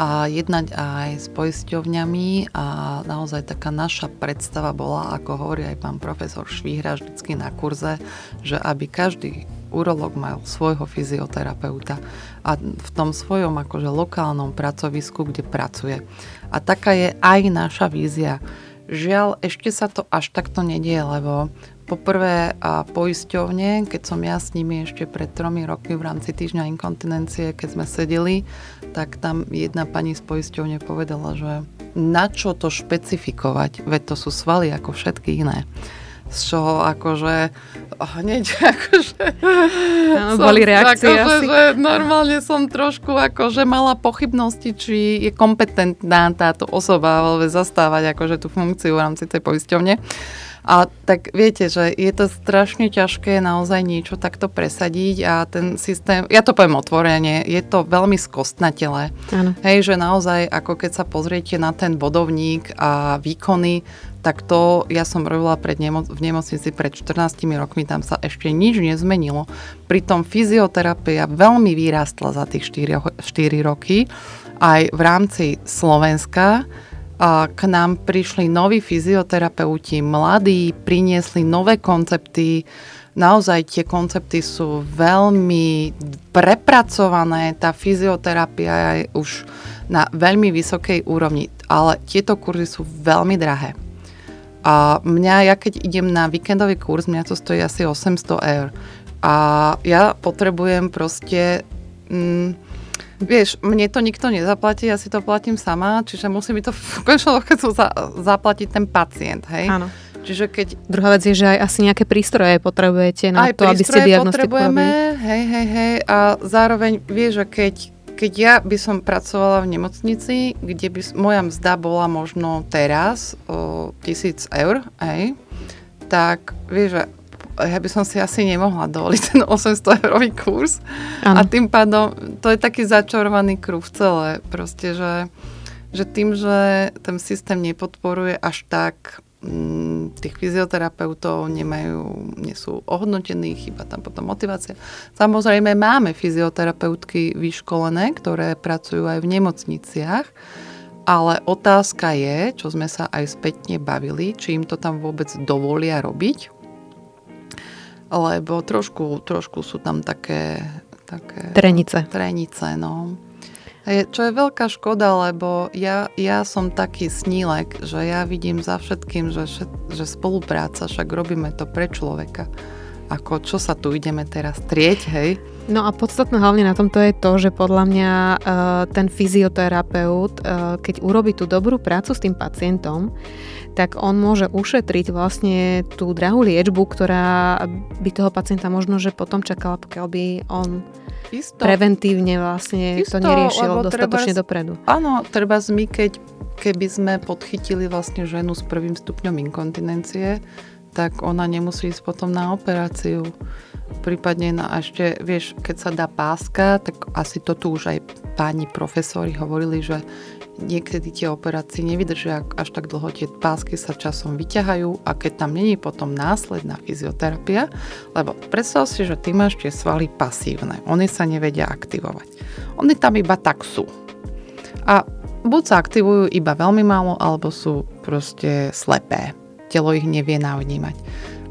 a jednať aj s poisťovňami a naozaj taká naša predstava bola, ako hovorí aj pán profesor Švíhra vždycky na kurze, že aby každý urolog mal svojho fyzioterapeuta a v tom svojom akože lokálnom pracovisku, kde pracuje. A taká je aj naša vízia. Žiaľ, ešte sa to až takto nedie, lebo Poprvé a poisťovne, keď som ja s nimi ešte pred tromi rokmi v rámci týždňa inkontinencie, keď sme sedeli, tak tam jedna pani z poisťovne povedala, že na čo to špecifikovať, veď to sú svaly ako všetky iné z čoho akože hneď akože no, boli reakcie akože, asi. Že normálne som trošku akože mala pochybnosti, či je kompetentná táto osoba zastávať akože tú funkciu v rámci tej poisťovne. A tak viete, že je to strašne ťažké naozaj niečo takto presadiť a ten systém, ja to poviem otvorene, je to veľmi skostnatele. Hej, že naozaj ako keď sa pozriete na ten bodovník a výkony, tak to ja som robila pred nemo- v nemocnici pred 14 rokmi, tam sa ešte nič nezmenilo. Pritom fyzioterapia veľmi vyrástla za tých 4, 4 roky aj v rámci Slovenska k nám prišli noví fyzioterapeuti, mladí, priniesli nové koncepty. Naozaj tie koncepty sú veľmi prepracované, tá fyzioterapia je už na veľmi vysokej úrovni, ale tieto kurzy sú veľmi drahé. A mňa, ja keď idem na víkendový kurz, mňa to stojí asi 800 eur. A ja potrebujem proste... Mm, Vieš, mne to nikto nezaplatí, ja si to platím sama, čiže musí mi to v končnom dôsledku za, zaplatiť ten pacient, hej? Áno. Čiže keď... Druhá vec je, že aj asi nejaké prístroje potrebujete na aj to, aby ste diagnostiku potrebujeme, hej, hej, hej, a zároveň vieš, že keď, keď ja by som pracovala v nemocnici, kde by moja mzda bola možno teraz o, tisíc eur, hej, tak vieš, že ja by som si asi nemohla dovoliť ten 800 eurový kurz. Ano. A tým pádom to je taký začarovaný kruh celé. Proste, že, že tým, že ten systém nepodporuje až tak mm, tých fyzioterapeutov nemajú, nie sú ohodnotení, chyba tam potom motivácia. Samozrejme máme fyzioterapeutky vyškolené, ktoré pracujú aj v nemocniciach, ale otázka je, čo sme sa aj spätne bavili, či im to tam vôbec dovolia robiť, lebo trošku, trošku sú tam také... také trenice. Trenice, no. Je, čo je veľká škoda, lebo ja, ja som taký snílek, že ja vidím za všetkým, že, že spolupráca, však robíme to pre človeka. Ako čo sa tu ideme teraz trieť, hej? No a podstatné hlavne na tomto je to, že podľa mňa uh, ten fyzioterapeut, uh, keď urobí tú dobrú prácu s tým pacientom, tak on môže ušetriť vlastne tú drahú liečbu, ktorá by toho pacienta možno, že potom čakala, pokiaľ by on Isto. preventívne vlastne Isto, to neriešil dostatočne treba, dopredu. Áno, treba my, keď, keby sme podchytili vlastne ženu s prvým stupňom inkontinencie, tak ona nemusí ísť potom na operáciu. Prípadne na ešte, vieš, keď sa dá páska, tak asi to tu už aj páni profesori hovorili, že niekedy tie operácie nevydržia až tak dlho, tie pásky sa časom vyťahajú a keď tam není potom následná fyzioterapia, lebo predstav si, že ty máš tie svaly pasívne, oni sa nevedia aktivovať. Oni tam iba tak sú. A buď sa aktivujú iba veľmi málo, alebo sú proste slepé. Telo ich nevie navnímať.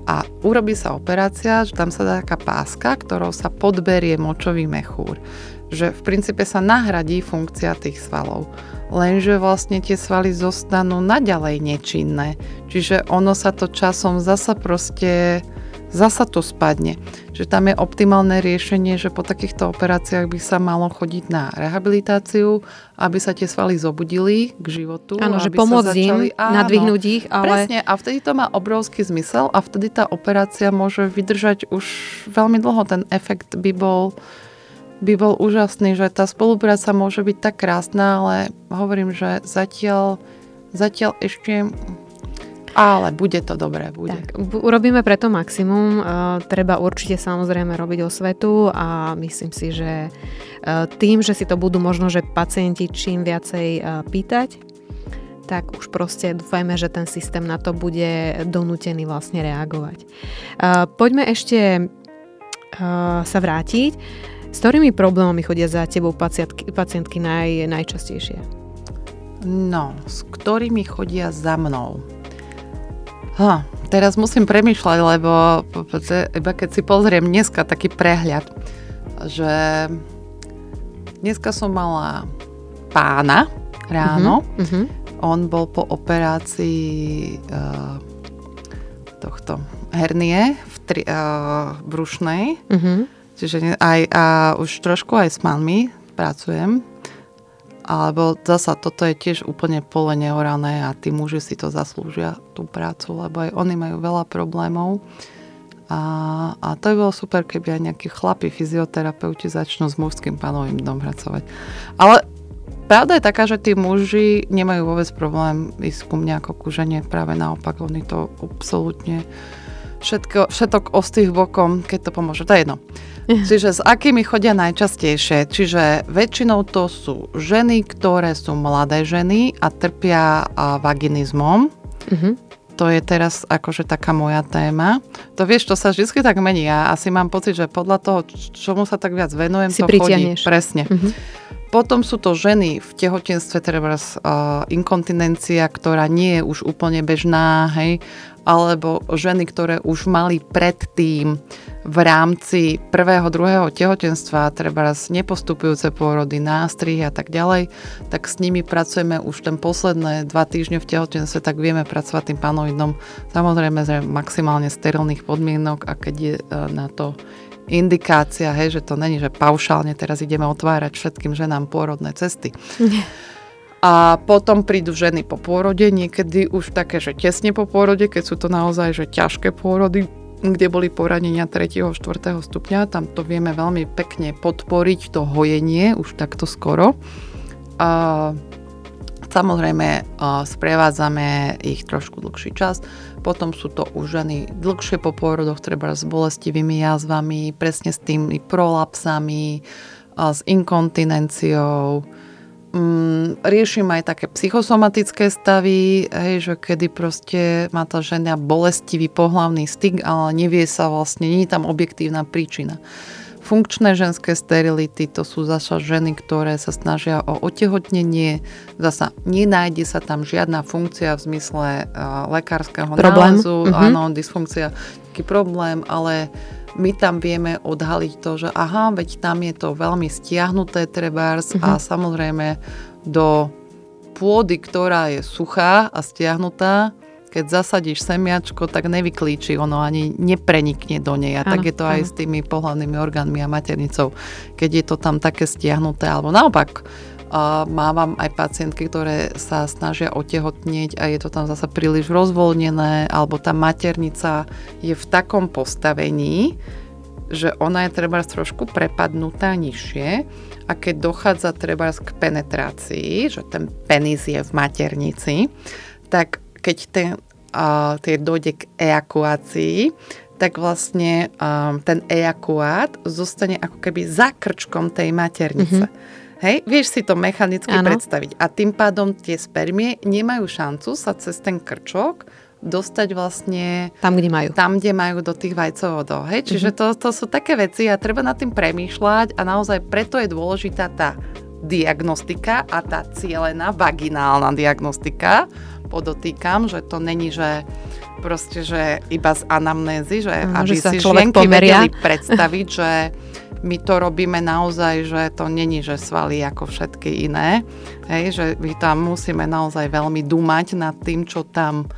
A urobí sa operácia, že tam sa dá taká páska, ktorou sa podberie močový mechúr. Že v princípe sa nahradí funkcia tých svalov lenže vlastne tie svaly zostanú naďalej nečinné. Čiže ono sa to časom zasa proste zasa to spadne. Že tam je optimálne riešenie, že po takýchto operáciách by sa malo chodiť na rehabilitáciu, aby sa tie svaly zobudili k životu. Áno, že pomôcť im, nadvihnúť ich. Ale... Presne, a vtedy to má obrovský zmysel a vtedy tá operácia môže vydržať už veľmi dlho. Ten efekt by bol by bol úžasný, že tá spolupráca môže byť tak krásna, ale hovorím, že zatiaľ, zatiaľ ešte ale bude to dobré, bude. Tak, urobíme preto maximum. Uh, treba určite samozrejme robiť osvetu a myslím si, že uh, tým, že si to budú možno, že pacienti čím viacej uh, pýtať, tak už proste dúfajme, že ten systém na to bude donútený vlastne reagovať. Poďme ešte sa vrátiť. S ktorými problémami chodia za tebou pacientky, pacientky naj, najčastejšie? No, s ktorými chodia za mnou? Ha, teraz musím premýšľať, lebo iba keď si pozriem dneska taký prehľad, že dneska som mala pána ráno. Uh-huh, uh-huh. On bol po operácii uh, tohto hernie v tri, uh, brušnej. Uh-huh Čiže aj, a už trošku aj s manmi pracujem, alebo zasa toto je tiež úplne pole neorané a tí muži si to zaslúžia, tú prácu, lebo aj oni majú veľa problémov. A, a to by bolo super, keby aj nejakí chlapi, fyzioterapeuti začnú s mužským panovým dom pracovať. Ale pravda je taká, že tí muži nemajú vôbec problém ísť ku mne ako kuženie, práve naopak, oni to absolútne všetko, všetok ostých bokom, keď to pomôže. To je jedno. Čiže s akými chodia najčastejšie? Čiže väčšinou to sú ženy, ktoré sú mladé ženy a trpia vaginizmom. Uh-huh. To je teraz akože taká moja téma. To vieš, to sa vždy tak mení. Ja asi mám pocit, že podľa toho, čomu sa tak viac venujem, si to pritiahneš. chodí. Presne. Uh-huh. Potom sú to ženy v tehotenstve, treba uh, inkontinencia, ktorá nie je už úplne bežná, hej, alebo ženy, ktoré už mali predtým v rámci prvého, druhého tehotenstva, treba nepostupujúce pôrody, nástrihy a tak ďalej, tak s nimi pracujeme už ten posledné dva týždne v tehotenstve, tak vieme pracovať tým panoidom. Samozrejme, že maximálne sterilných podmienok a keď je e, na to indikácia, hej, že to není, že paušálne teraz ideme otvárať všetkým ženám pôrodné cesty. A potom prídu ženy po pôrode, niekedy už také, že tesne po pôrode, keď sú to naozaj že ťažké pôrody, kde boli poranenia 3. 4. stupňa, tam to vieme veľmi pekne podporiť, to hojenie už takto skoro. A samozrejme sprevádzame ich trošku dlhší čas. Potom sú to už ženy dlhšie po pôrodoch, treba s bolestivými jazvami, presne s tými prolapsami, s inkontinenciou, mm, riešim aj také psychosomatické stavy, hej, že kedy proste má tá žena bolestivý pohlavný styk, ale nevie sa vlastne, nie je tam objektívna príčina. Funkčné ženské sterility, to sú zasa ženy, ktoré sa snažia o otehotnenie. Zasa nenájde sa tam žiadna funkcia v zmysle uh, lekárskeho problém. nálezu, mm-hmm. áno, dysfunkcia, taký problém, ale my tam vieme odhaliť to, že aha, veď tam je to veľmi stiahnuté trebárs uh-huh. a mhm. samozrejme do pôdy, ktorá je suchá a stiahnutá, keď zasadíš semiačko, tak nevyklíči, ono ani neprenikne do nej. A ano, tak je to aj s tými pohľadnými orgánmi a maternicou. Keď je to tam také stiahnuté, alebo naopak, Mávam aj pacientky, ktoré sa snažia otehotnieť a je to tam zase príliš rozvoľnené, alebo tá maternica je v takom postavení, že ona je treba trošku prepadnutá nižšie a keď dochádza treba k penetrácii, že ten penis je v maternici, tak keď ten, uh, tie dojde k ejakuácii, tak vlastne um, ten ejakuát zostane ako keby za krčkom tej maternice. Mm-hmm. Hej, vieš si to mechanicky ano. predstaviť. A tým pádom tie spermie nemajú šancu sa cez ten krčok dostať vlastne... Tam, kde majú. Tam, kde majú do tých vajcovodov. Hej? Čiže mm-hmm. to, to sú také veci a treba nad tým premýšľať a naozaj preto je dôležitá tá diagnostika a tá cielená vaginálna diagnostika. Podotýkam, že to není, že proste, že iba z anamnézy, že mm, aby že si žienky vedeli predstaviť, že my to robíme naozaj, že to není, že svaly ako všetky iné. Hej, že my tam musíme naozaj veľmi dumať nad tým, čo tam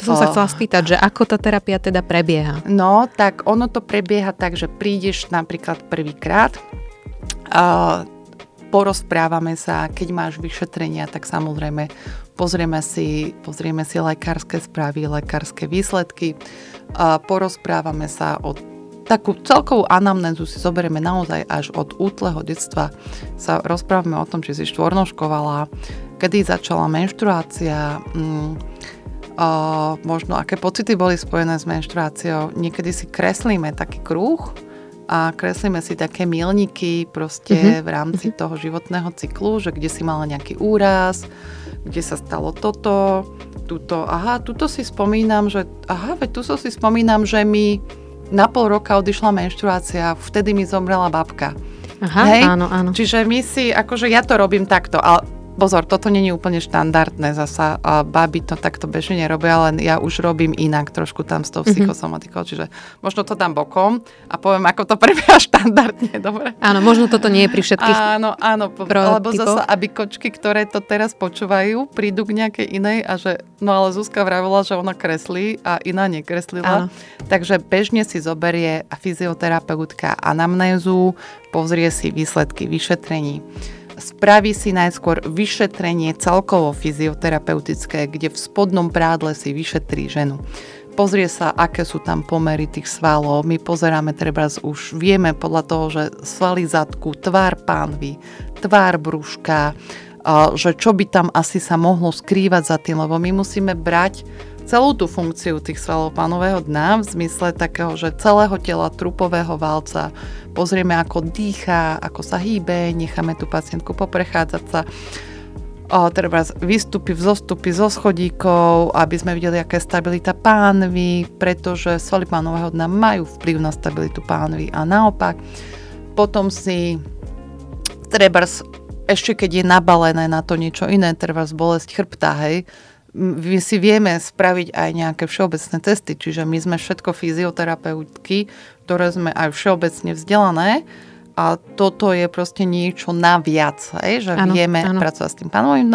To som sa chcela spýtať, že ako tá terapia teda prebieha? No, tak ono to prebieha tak, že prídeš napríklad prvýkrát, uh, porozprávame sa, keď máš vyšetrenia, tak samozrejme pozrieme si, pozrieme si lekárske správy, lekárske výsledky, uh, porozprávame sa o takú celkovú anamnézu si zoberieme naozaj až od útleho detstva. Sa rozprávame o tom, či si štvornoškovala, kedy začala menštruácia, mm, uh, možno aké pocity boli spojené s menštruáciou. Niekedy si kreslíme taký kruh a kreslíme si také milníky proste mm-hmm. v rámci mm-hmm. toho životného cyklu, že kde si mala nejaký úraz, kde sa stalo toto, tuto, aha, tuto si spomínam, že aha, veď tu si spomínam, že mi na pol roka odišla menštruácia, vtedy mi zomrela babka. Aha, Hej? áno, áno. Čiže my si, akože ja to robím takto, ale pozor, toto není úplne štandardné zasa. A baby to takto bežne nerobia, len ja už robím inak trošku tam s tou mhm. psychosomatikou, čiže možno to dám bokom a poviem, ako to prebieha štandardne, dobre? Áno, možno toto nie je pri všetkých Áno, áno, po, lebo zasa, aby kočky, ktoré to teraz počúvajú, prídu k nejakej inej a že, no ale Zuzka vravila, že ona kreslí a iná nekreslila. Áno. Takže bežne si zoberie fyzioterapeutka anamnézu, pozrie si výsledky vyšetrení spraví si najskôr vyšetrenie celkovo fyzioterapeutické, kde v spodnom prádle si vyšetrí ženu. Pozrie sa, aké sú tam pomery tých svalov. My pozeráme, treba už vieme podľa toho, že svaly zadku, tvár pánvy, tvár brúška, že čo by tam asi sa mohlo skrývať za tým, lebo my musíme brať celú tú funkciu tých svalov pánového dna v zmysle takého, že celého tela trupového válca pozrieme, ako dýcha, ako sa hýbe, necháme tú pacientku poprechádzať sa o, treba výstupy, vzostupy zo schodíkov, aby sme videli, aká je stabilita pánvy, pretože svaly pánového dna majú vplyv na stabilitu pánvy a naopak. Potom si treba ešte keď je nabalené na to niečo iné, treba bolesť chrbta, hej, my si vieme spraviť aj nejaké všeobecné testy, čiže my sme všetko fyzioterapeutky, ktoré sme aj všeobecne vzdelané a toto je proste niečo naviac, hej, že ano, vieme ano. pracovať s tým panovým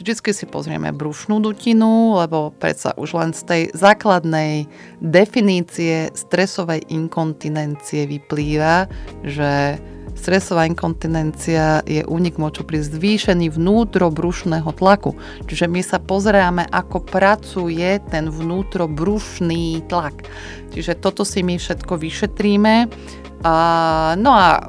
Vždycky si pozrieme brušnú dutinu, lebo predsa už len z tej základnej definície stresovej inkontinencie vyplýva, že Stresová inkontinencia je únik moču pri zvýšení vnútrobrušného tlaku. Čiže my sa pozeráme, ako pracuje ten vnútrobrušný tlak. Čiže toto si my všetko vyšetríme. A, no a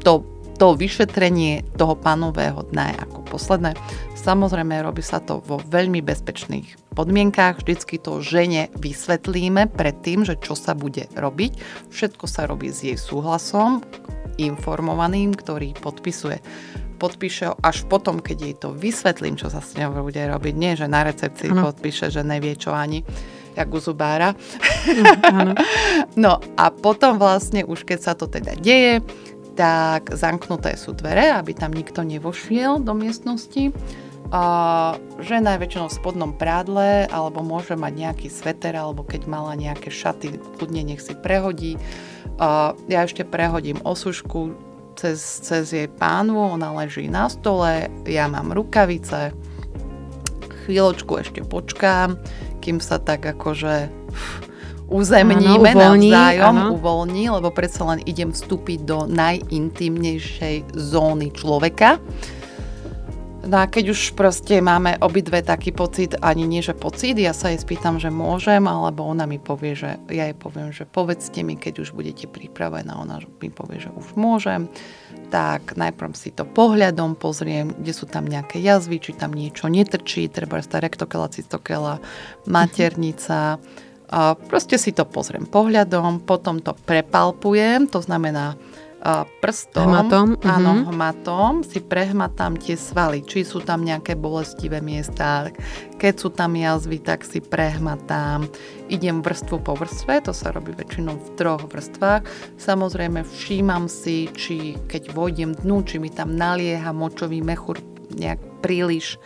to, to vyšetrenie toho panového dna je ako posledné. Samozrejme, robí sa to vo veľmi bezpečných podmienkách. Vždycky to žene vysvetlíme pred tým, že čo sa bude robiť. Všetko sa robí s jej súhlasom informovaným, ktorý podpisuje. Podpíše až potom, keď jej to vysvetlím, čo sa s ňou bude robiť. Nie, že na recepcii ano. podpíše, že nevie čo ani jak u zubára. Ano. no a potom vlastne už keď sa to teda deje, tak zamknuté sú dvere, aby tam nikto nevošiel do miestnosti. Uh, žena je väčšinou v spodnom prádle, alebo môže mať nejaký sveter, alebo keď mala nejaké šaty, kľudne nech si prehodí. Uh, ja ešte prehodím osušku cez, cez jej pánvu, ona leží na stole, ja mám rukavice, chvíľočku ešte počkám, kým sa tak akože uzemníme áno, uvoľní, navzájom, áno. uvoľní, lebo predsa len idem vstúpiť do najintimnejšej zóny človeka. No a keď už proste máme obidve taký pocit, ani nie že pocit, ja sa jej spýtam, že môžem, alebo ona mi povie, že ja jej poviem, že povedzte mi, keď už budete pripravená, ona mi povie, že už môžem, tak najprv si to pohľadom pozriem, kde sú tam nejaké jazvy, či tam niečo netrčí, treba tá rektokela, cystokela, maternica, a proste si to pozriem pohľadom, potom to prepalpujem, to znamená prstom, hmatom, áno, uh-huh. hmatom si prehmatám tie svaly, či sú tam nejaké bolestivé miesta, keď sú tam jazvy, tak si prehmatám. Idem vrstvu po vrstve, to sa robí väčšinou v troch vrstvách. Samozrejme všímam si, či keď vojdem dnu, či mi tam nalieha močový mechúr nejak príliš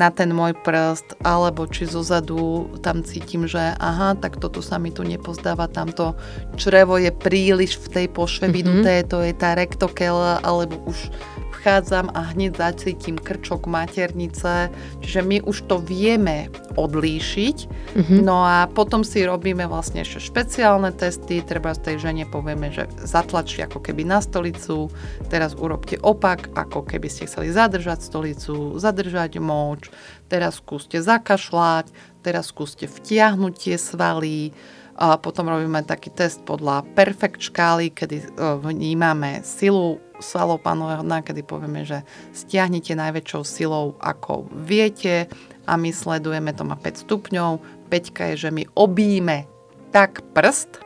na ten môj prst, alebo či zozadu tam cítim, že aha, tak toto sa mi tu nepozdáva, tamto črevo je príliš v tej pošve mm-hmm. to je tá rektokela, alebo už vchádzam a hneď zacítim krčok maternice, čiže my už to vieme odlíšiť. Mm-hmm. No a potom si robíme vlastne ešte špeciálne testy, treba z tej žene povieme, že zatlačí ako keby na stolicu, teraz urobte opak, ako keby ste chceli zadržať stolicu, zadržať moč, teraz skúste zakašľať, teraz skúste vtiahnuť tie svaly, a potom robíme taký test podľa perfekt škály, kedy e, vnímame silu svalov pánového dna, kedy povieme, že stiahnite najväčšou silou, ako viete a my sledujeme, to má 5 stupňov. 5 je, že my obíme tak prst,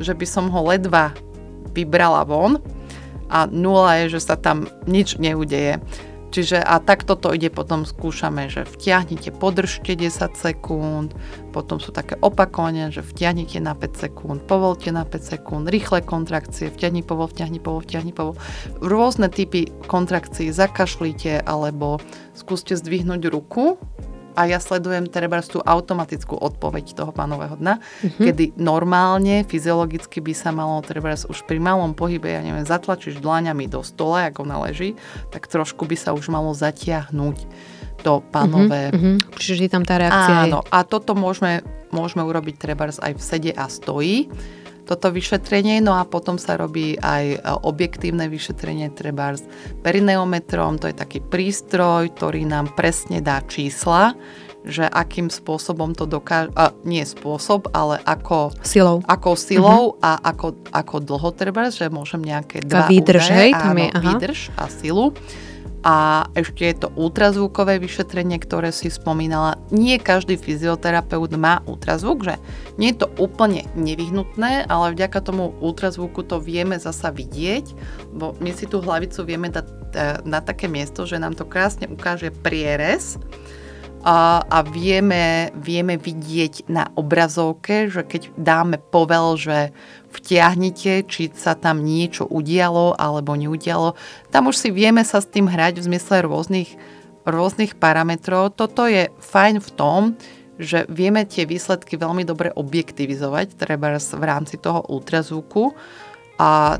že by som ho ledva vybrala von a 0 je, že sa tam nič neudeje. Čiže a takto to ide, potom skúšame, že vtiahnite, podržte 10 sekúnd, potom sú také opakovania, že vtiahnite na 5 sekúnd, povolte na 5 sekúnd, rýchle kontrakcie, vtiahni, povol, vtiahni, povol, vtiahni, povol. Rôzne typy kontrakcií zakašlite alebo skúste zdvihnúť ruku a ja sledujem treba tú automatickú odpoveď toho pánového dna, mm-hmm. kedy normálne, fyziologicky by sa malo treba už pri malom pohybe, ja neviem, zatlačíš dlaňami do stola, ako ona leží, tak trošku by sa už malo zatiahnuť to pánové. Mm-hmm. Čiže je tam tá reakcia. Áno, a toto môžeme, môžeme urobiť treba aj v sede a stojí toto vyšetrenie, no a potom sa robí aj e, objektívne vyšetrenie treba s perineometrom, to je taký prístroj, ktorý nám presne dá čísla, že akým spôsobom to dokáže, nie spôsob, ale ako silou, ako silou uh-huh. a ako, ako dlho treba, že môžem nejaké dva výdrž, údaje, hej, tam áno, je, aha. výdrž a silu. A ešte je to ultrazvukové vyšetrenie, ktoré si spomínala. Nie každý fyzioterapeut má ultrazvuk, že nie je to úplne nevyhnutné, ale vďaka tomu ultrazvuku to vieme zasa vidieť, bo my si tú hlavicu vieme dať e, na také miesto, že nám to krásne ukáže prierez a, a vieme, vieme vidieť na obrazovke, že keď dáme povel, že vtiahnite, či sa tam niečo udialo alebo neudialo. Tam už si vieme sa s tým hrať v zmysle rôznych, rôznych parametrov. Toto je fajn v tom, že vieme tie výsledky veľmi dobre objektivizovať, treba v rámci toho ultrazvuku a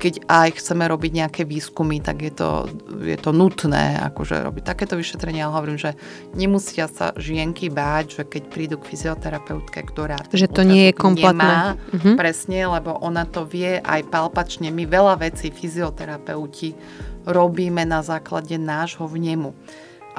keď aj chceme robiť nejaké výskumy, tak je to, je to nutné akože robiť takéto vyšetrenie, ale hovorím, že nemusia sa žienky báť, že keď prídu k fyzioterapeutke, ktorá že to nie je kompletné. Nemá, uh-huh. presne, lebo ona to vie aj palpačne. My veľa vecí fyzioterapeuti robíme na základe nášho vnemu.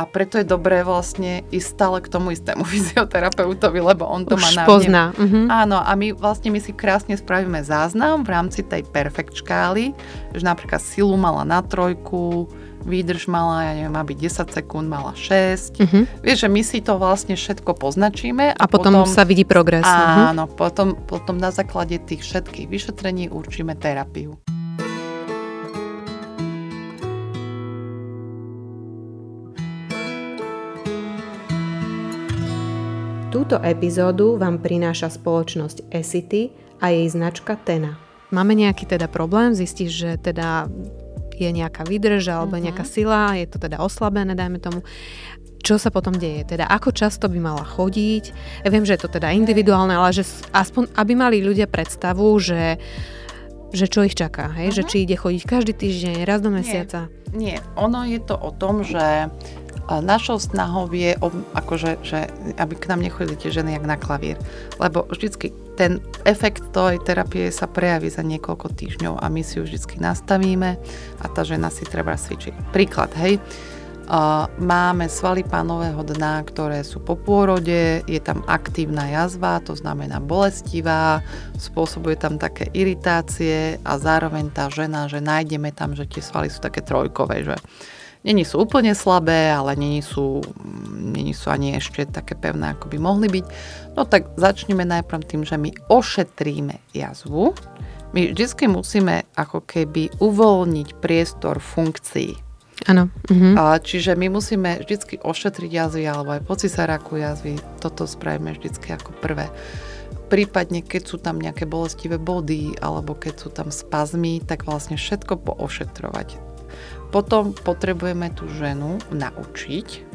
A preto je dobré vlastne ísť stále k tomu istému fyzioterapeutovi, lebo on to Už má na pozná. Uh-huh. Áno, a my vlastne my si krásne spravíme záznam v rámci tej perfekt škály, že napríklad silu mala na trojku, výdrž mala, ja neviem, byť 10 sekúnd, mala 6. Uh-huh. Vieš, že my si to vlastne všetko poznačíme. A, a potom, potom sa vidí progres. Mhm. Áno, uh-huh. potom, potom na základe tých všetkých vyšetrení určíme terapiu. Túto epizódu vám prináša spoločnosť Essity a jej značka Tena. Máme nejaký teda problém, zistíš, že teda je nejaká výdrž alebo uh-huh. nejaká sila, je to teda oslabené, dajme tomu. Čo sa potom deje? Teda ako často by mala chodiť? Ja viem, že je to teda individuálne, ale že aspoň, aby mali ľudia predstavu, že že čo ich čaká, hej? Uh-huh. že mhm. či ide chodiť každý týždeň, raz do mesiaca. Nie, nie. ono je to o tom, že našou snahou je, akože, že, aby k nám nechodili tie ženy jak na klavír. Lebo vždycky ten efekt tej terapie sa prejaví za niekoľko týždňov a my si ju vždycky nastavíme a tá žena si treba cvičiť. Príklad, hej, máme svaly pánového dna, ktoré sú po pôrode, je tam aktívna jazva, to znamená bolestivá, spôsobuje tam také iritácie a zároveň tá žena, že nájdeme tam, že tie svaly sú také trojkové, že Není sú úplne slabé, ale není sú, není sú ani ešte také pevné, ako by mohli byť. No tak začneme najprv tým, že my ošetríme jazvu. My vždy musíme ako keby uvoľniť priestor funkcií. Áno. Mhm. Čiže my musíme vždy ošetriť jazvy alebo aj pocisaráku jazvy. Toto spravíme vždy ako prvé. Prípadne, keď sú tam nejaké bolestivé body alebo keď sú tam spazmy, tak vlastne všetko poošetrovať potom potrebujeme tú ženu naučiť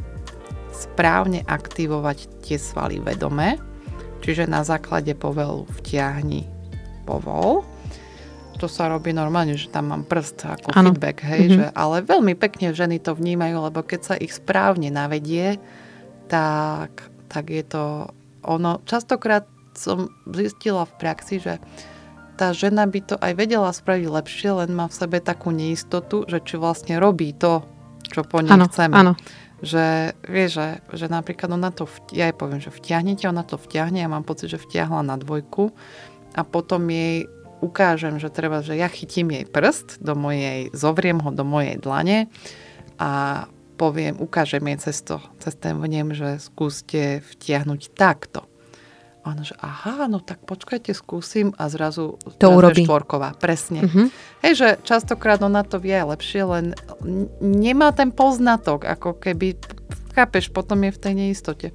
správne aktivovať tie svaly vedome, čiže na základe povelu vtiahni povol to sa robí normálne, že tam mám prst ako Áno. feedback, hej, Mhm. že, ale veľmi pekne ženy to vnímajú, lebo keď sa ich správne navedie, tak, tak je to ono. Častokrát som zistila v praxi, že tá žena by to aj vedela spraviť lepšie, len má v sebe takú neistotu, že či vlastne robí to, čo po nej Áno, chceme. áno. Že vie, že, že napríklad ona to, ja jej poviem, že vtiahnete, ona to vtiahne, ja mám pocit, že vtiahla na dvojku a potom jej ukážem, že treba, že ja chytím jej prst do mojej, zovriem ho do mojej dlane a poviem, ukážem jej cez to, cez ten vnem, že skúste vtiahnuť takto. Ona, že aha, no tak počkajte, skúsim a zrazu, To urobí. štvorková, presne. Mhm. Hej, že častokrát ona to vie lepšie, len nemá ten poznatok, ako keby, chápeš, potom je v tej neistote.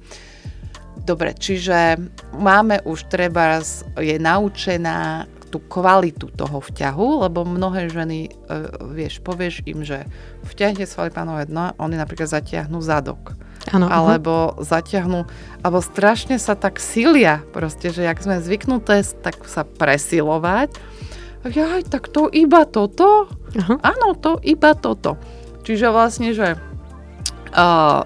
Dobre, čiže máme už treba, je naučená tú kvalitu toho vťahu, lebo mnohé ženy, e, vieš, povieš im, že vťahne svaly pánové dno, oni napríklad zatiahnu zadok Aha. alebo zaťahnú, alebo strašne sa tak silia, proste, že jak sme zvyknuté tak sa presilovať, jaj, tak to iba toto? Aha. Áno, to iba toto. Čiže vlastne, že uh,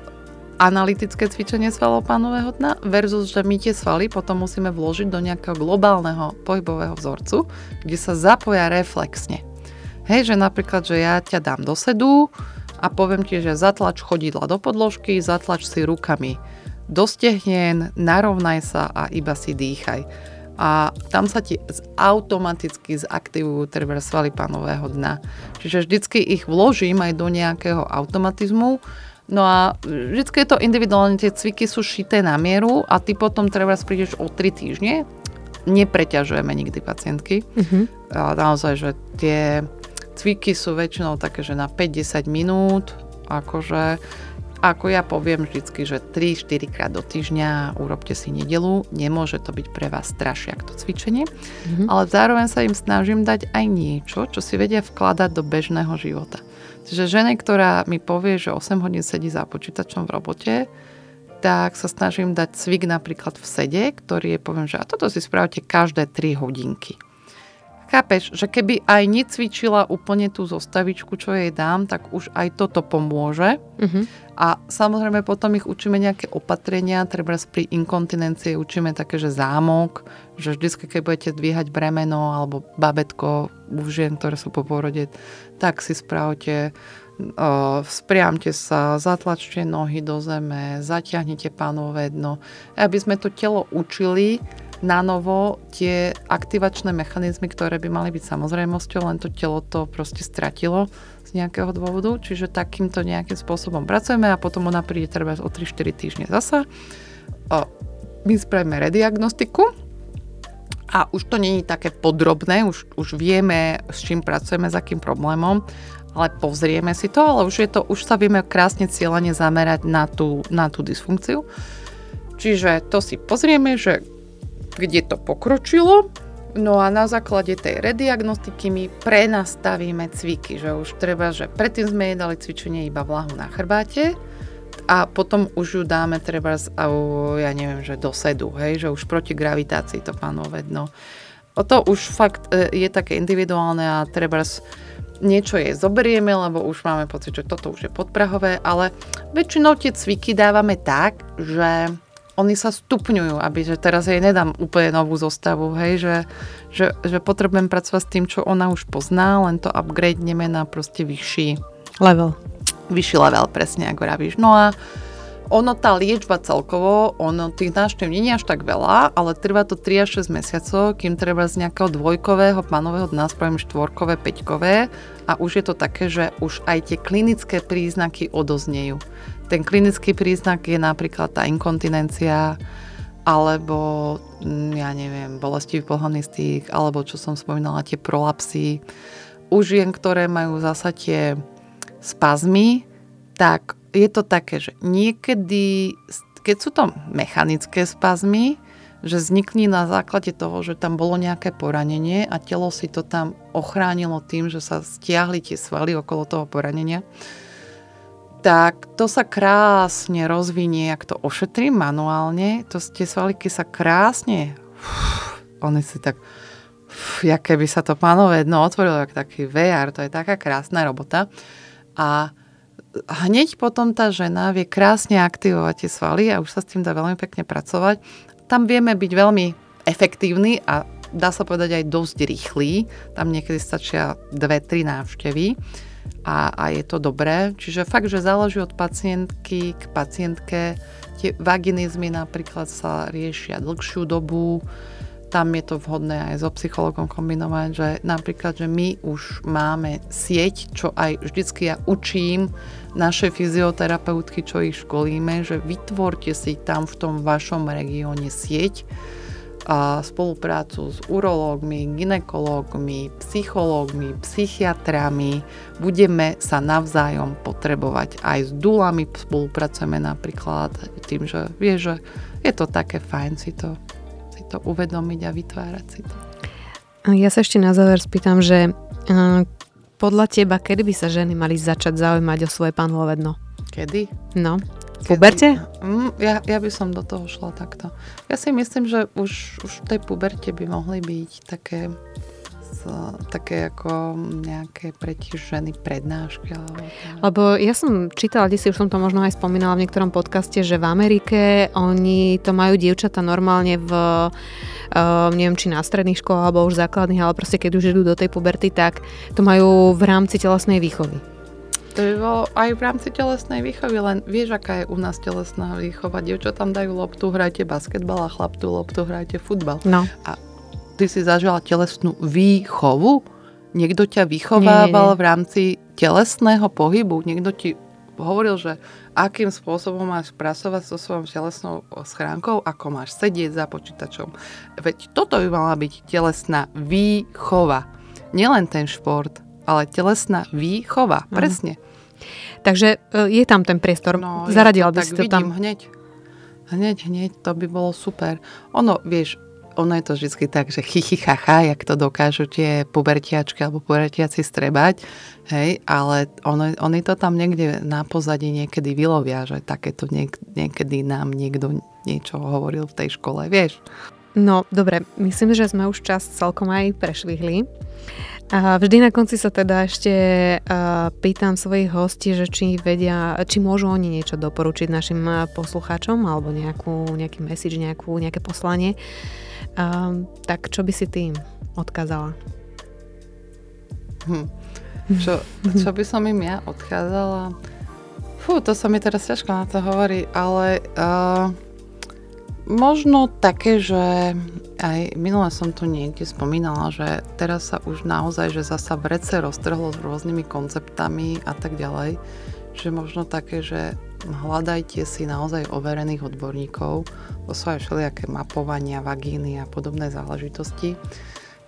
analytické cvičenie svalov pánového dna versus, že my tie svaly potom musíme vložiť do nejakého globálneho pohybového vzorcu, kde sa zapoja reflexne. Hej, že napríklad, že ja ťa dám do sedu a poviem ti, že zatlač chodidla do podložky, zatlač si rukami do stehnen, narovnaj sa a iba si dýchaj. A tam sa ti automaticky zaktivujú treba svaly pánového dna. Čiže vždycky ich vložím aj do nejakého automatizmu, No a vždycky je to individuálne, tie cviky sú šité na mieru a ty potom treba prídeš o 3 týždne. Nepreťažujeme nikdy pacientky. Mhm. A naozaj, že tie cviky sú väčšinou také, že na 5-10 minút, akože ako ja poviem vždycky, že 3-4 krát do týždňa urobte si nedelu, nemôže to byť pre vás strašiak to cvičenie, Mhm. ale zároveň sa im snažím dať aj niečo, čo si vedia vkladať do bežného života. Čiže žene, ktorá mi povie, že 8 hodín sedí za počítačom v robote, tak sa snažím dať cvik napríklad v sede, ktorý je, poviem, že a toto si spravte každé 3 hodinky. Chápeš, že keby aj necvičila úplne tú zostavičku, čo jej dám, tak už aj toto pomôže. Mhm. A samozrejme potom ich učíme nejaké opatrenia, treba pri inkontinencii učíme také, že zámok, že vždy, keď budete dvíhať bremeno alebo babetko u žien, ktoré sú po porode, tak si spravte, spriamte sa, zatlačte nohy do zeme, zatiahnite pánové dno. Aby sme to telo učili na novo tie aktivačné mechanizmy, ktoré by mali byť samozrejmosťou, len to telo to proste stratilo z nejakého dôvodu, čiže takýmto nejakým spôsobom pracujeme a potom ona príde treba o 3-4 týždne zasa. O, my spravíme rediagnostiku a už to není také podrobné, už, už vieme, s čím pracujeme, s akým problémom, ale pozrieme si to, ale už, je to, už sa vieme krásne cieľane zamerať na tú, na tú dysfunkciu. Čiže to si pozrieme, že kde to pokročilo, no a na základe tej rediagnostiky my prenastavíme cviky, že už treba, že predtým sme jej dali cvičenie iba vlahu na chrbáte a potom už ju dáme treba, z, ja neviem, že do sedu, hej, že už proti gravitácii to pánové dno. O to už fakt e, je také individuálne a treba niečo jej zoberieme, lebo už máme pocit, že toto už je podprahové, ale väčšinou tie cviky dávame tak, že oni sa stupňujú, aby že teraz jej nedám úplne novú zostavu, hej, že, že, že potrebujem pracovať s tým, čo ona už pozná, len to upgradeneme na proste vyšší, Level. vyšší level, presne ako vravíš. No a ono, tá liečba celkovo, ono, tých návštev nie je až tak veľa, ale trvá to 3 až 6 mesiacov, kým treba z nejakého dvojkového panového dna spravím štvorkové, peťkové a už je to také, že už aj tie klinické príznaky odoznejú. Ten klinický príznak je napríklad tá inkontinencia, alebo, mm, ja neviem, bolesti v pohonistých, alebo čo som spomínala, tie prolapsy. U žien, ktoré majú zasa tie spazmy, tak je to také, že niekedy, keď sú to mechanické spazmy, že vznikli na základe toho, že tam bolo nejaké poranenie a telo si to tam ochránilo tým, že sa stiahli tie svaly okolo toho poranenia, tak to sa krásne rozvinie, ak to ošetrím manuálne, to tie svaliky sa krásne, uf, oni si tak jaké by sa to pánové dno otvorilo, jak taký VR, to je taká krásna robota. A hneď potom tá žena vie krásne aktivovať tie svaly a už sa s tým dá veľmi pekne pracovať. Tam vieme byť veľmi efektívni a dá sa povedať aj dosť rýchly. Tam niekedy stačia dve, tri návštevy a, a je to dobré. Čiže fakt, že záleží od pacientky k pacientke. Tie vaginizmy napríklad sa riešia dlhšiu dobu, tam je to vhodné aj so psychologom kombinovať, že napríklad, že my už máme sieť, čo aj vždycky ja učím naše fyzioterapeutky, čo ich školíme, že vytvorte si tam v tom vašom regióne sieť, a spoluprácu s urológmi, ginekológmi, psychológmi, psychiatrami. Budeme sa navzájom potrebovať. Aj s dulami spolupracujeme napríklad tým, že vie, že je to také fajn si to, si to uvedomiť a vytvárať si to. Ja sa ešte na záver spýtam, že podľa teba, kedy by sa ženy mali začať zaujímať o svoje panvové dno? Kedy? No. Puberte? Mm, ja, ja by som do toho šla takto. Ja si myslím, že už, už v tej puberte by mohli byť také také ako nejaké pre ženy prednášky. Alebo, Lebo ja som čítala, si už som to možno aj spomínala v niektorom podcaste, že v Amerike oni to majú dievčata normálne v uh, neviem, či na stredných školách alebo už základných, ale proste keď už idú do tej puberty, tak to majú v rámci telesnej výchovy. To by bolo aj v rámci telesnej výchovy, len vieš, aká je u nás telesná výchova. Dievča tam dajú loptu, hrajte basketbal a chlap tú loptu, hrajte futbal. No. A ty si zažila telesnú výchovu? Niekto ťa vychovával nie, nie, nie. v rámci telesného pohybu? Niekto ti hovoril, že akým spôsobom máš pracovať so svojou telesnou schránkou, ako máš sedieť za počítačom. Veď toto by mala byť telesná výchova. Nielen ten šport, ale telesná výchova. Mm. Presne. Takže e, je tam ten priestor. No, Zaradila by si to vidím, tam. hneď. Hneď, hneď, to by bolo super. Ono, vieš, ono je to vždy tak, že chichychacha, jak to dokážu tie pubertiačky alebo pubertiaci strebať, hej, ale ono, oni to tam niekde na pozadí niekedy vylovia, že takéto niek- niekedy nám niekto niečo hovoril v tej škole, vieš. No, dobre, myslím, že sme už čas celkom aj prešvihli. A vždy na konci sa teda ešte pýtam svojich hostí, že či vedia, či môžu oni niečo doporučiť našim poslucháčom alebo nejakú, nejaký message, nejakú, nejaké poslanie. Uh, tak čo by si tým odkázala? Hm. Čo, čo by som im ja odkázala? Fú, to sa mi teraz ťažko na to hovorí, ale uh, Možno také, že aj minule som tu niekde spomínala, že teraz sa už naozaj, že zasa vrece roztrhlo s rôznymi konceptami a tak ďalej. Že možno také, že hľadajte si naozaj overených odborníkov, to sú aj všelijaké mapovania, vagíny a podobné záležitosti.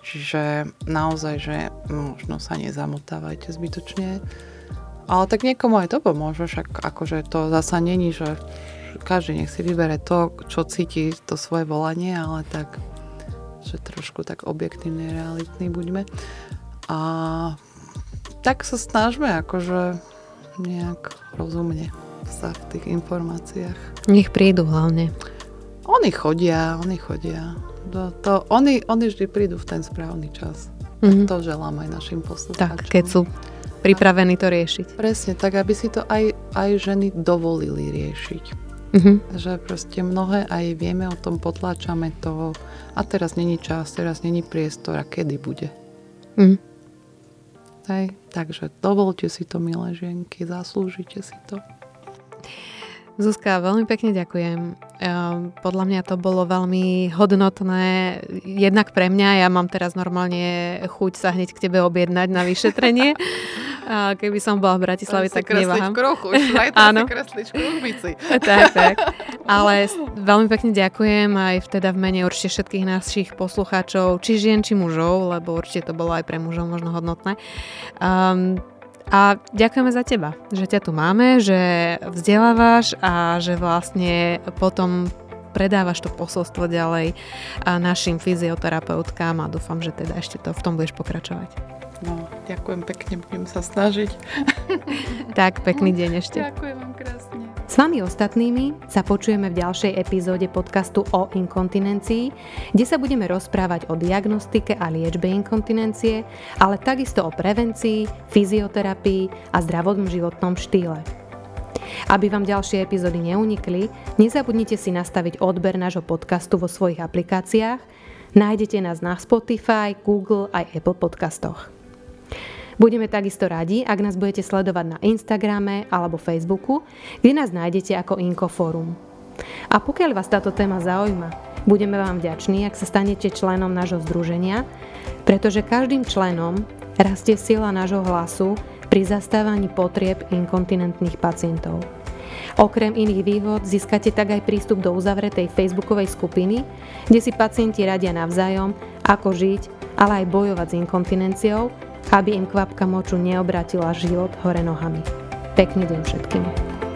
Čiže naozaj, že možno sa nezamotávajte zbytočne. Ale tak niekomu aj to pomôže, však akože to zasa není, že každý nech si vybere to, čo cíti, to svoje volanie, ale tak, že trošku tak objektívne, realitný buďme. A tak sa snažme akože nejak rozumne sa v tých informáciách. Nech prídu hlavne. Oni chodia, oni chodia. To, to, oni, oni vždy prídu v ten správny čas. Mm-hmm. To želám aj našim poslucháčom. Tak, keď sú pripravení to riešiť. Presne, tak aby si to aj, aj ženy dovolili riešiť. Uh-huh. Že proste mnohé aj vieme o tom, potláčame to a teraz není čas, teraz není priestor a kedy bude. Uh-huh. Hej, takže dovolte si to, milé žienky, zaslúžite si to. Zuzka, veľmi pekne ďakujem. Ehm, podľa mňa to bolo veľmi hodnotné, jednak pre mňa, ja mám teraz normálne chuť sa hneď k tebe objednať na vyšetrenie. A keby som bola v Bratislave, tak neváham. Krochu, Áno. kresliť kruhbici. tak, tak. Ale veľmi pekne ďakujem aj teda v mene určite všetkých našich poslucháčov, či žien, či mužov, lebo určite to bolo aj pre mužov možno hodnotné. Um, a ďakujeme za teba, že ťa tu máme, že vzdelávaš a že vlastne potom predávaš to posolstvo ďalej našim fyzioterapeutkám a dúfam, že teda ešte to v tom budeš pokračovať. No, ďakujem pekne, budem sa snažiť. tak, pekný deň ešte. Ďakujem vám krásne. S vami ostatnými sa počujeme v ďalšej epizóde podcastu o inkontinencii, kde sa budeme rozprávať o diagnostike a liečbe inkontinencie, ale takisto o prevencii, fyzioterapii a zdravodnom životnom štýle. Aby vám ďalšie epizódy neunikli, nezabudnite si nastaviť odber nášho podcastu vo svojich aplikáciách. Nájdete nás na Spotify, Google aj Apple podcastoch. Budeme takisto radi, ak nás budete sledovať na Instagrame alebo Facebooku, kde nás nájdete ako Inkoforum. A pokiaľ vás táto téma zaujíma, budeme vám vďační, ak sa stanete členom nášho združenia, pretože každým členom rastie sila nášho hlasu pri zastávaní potrieb inkontinentných pacientov. Okrem iných výhod získate tak aj prístup do uzavretej facebookovej skupiny, kde si pacienti radia navzájom, ako žiť, ale aj bojovať s inkontinenciou aby im kvapka moču neobratila život hore nohami. Pekný deň všetkým.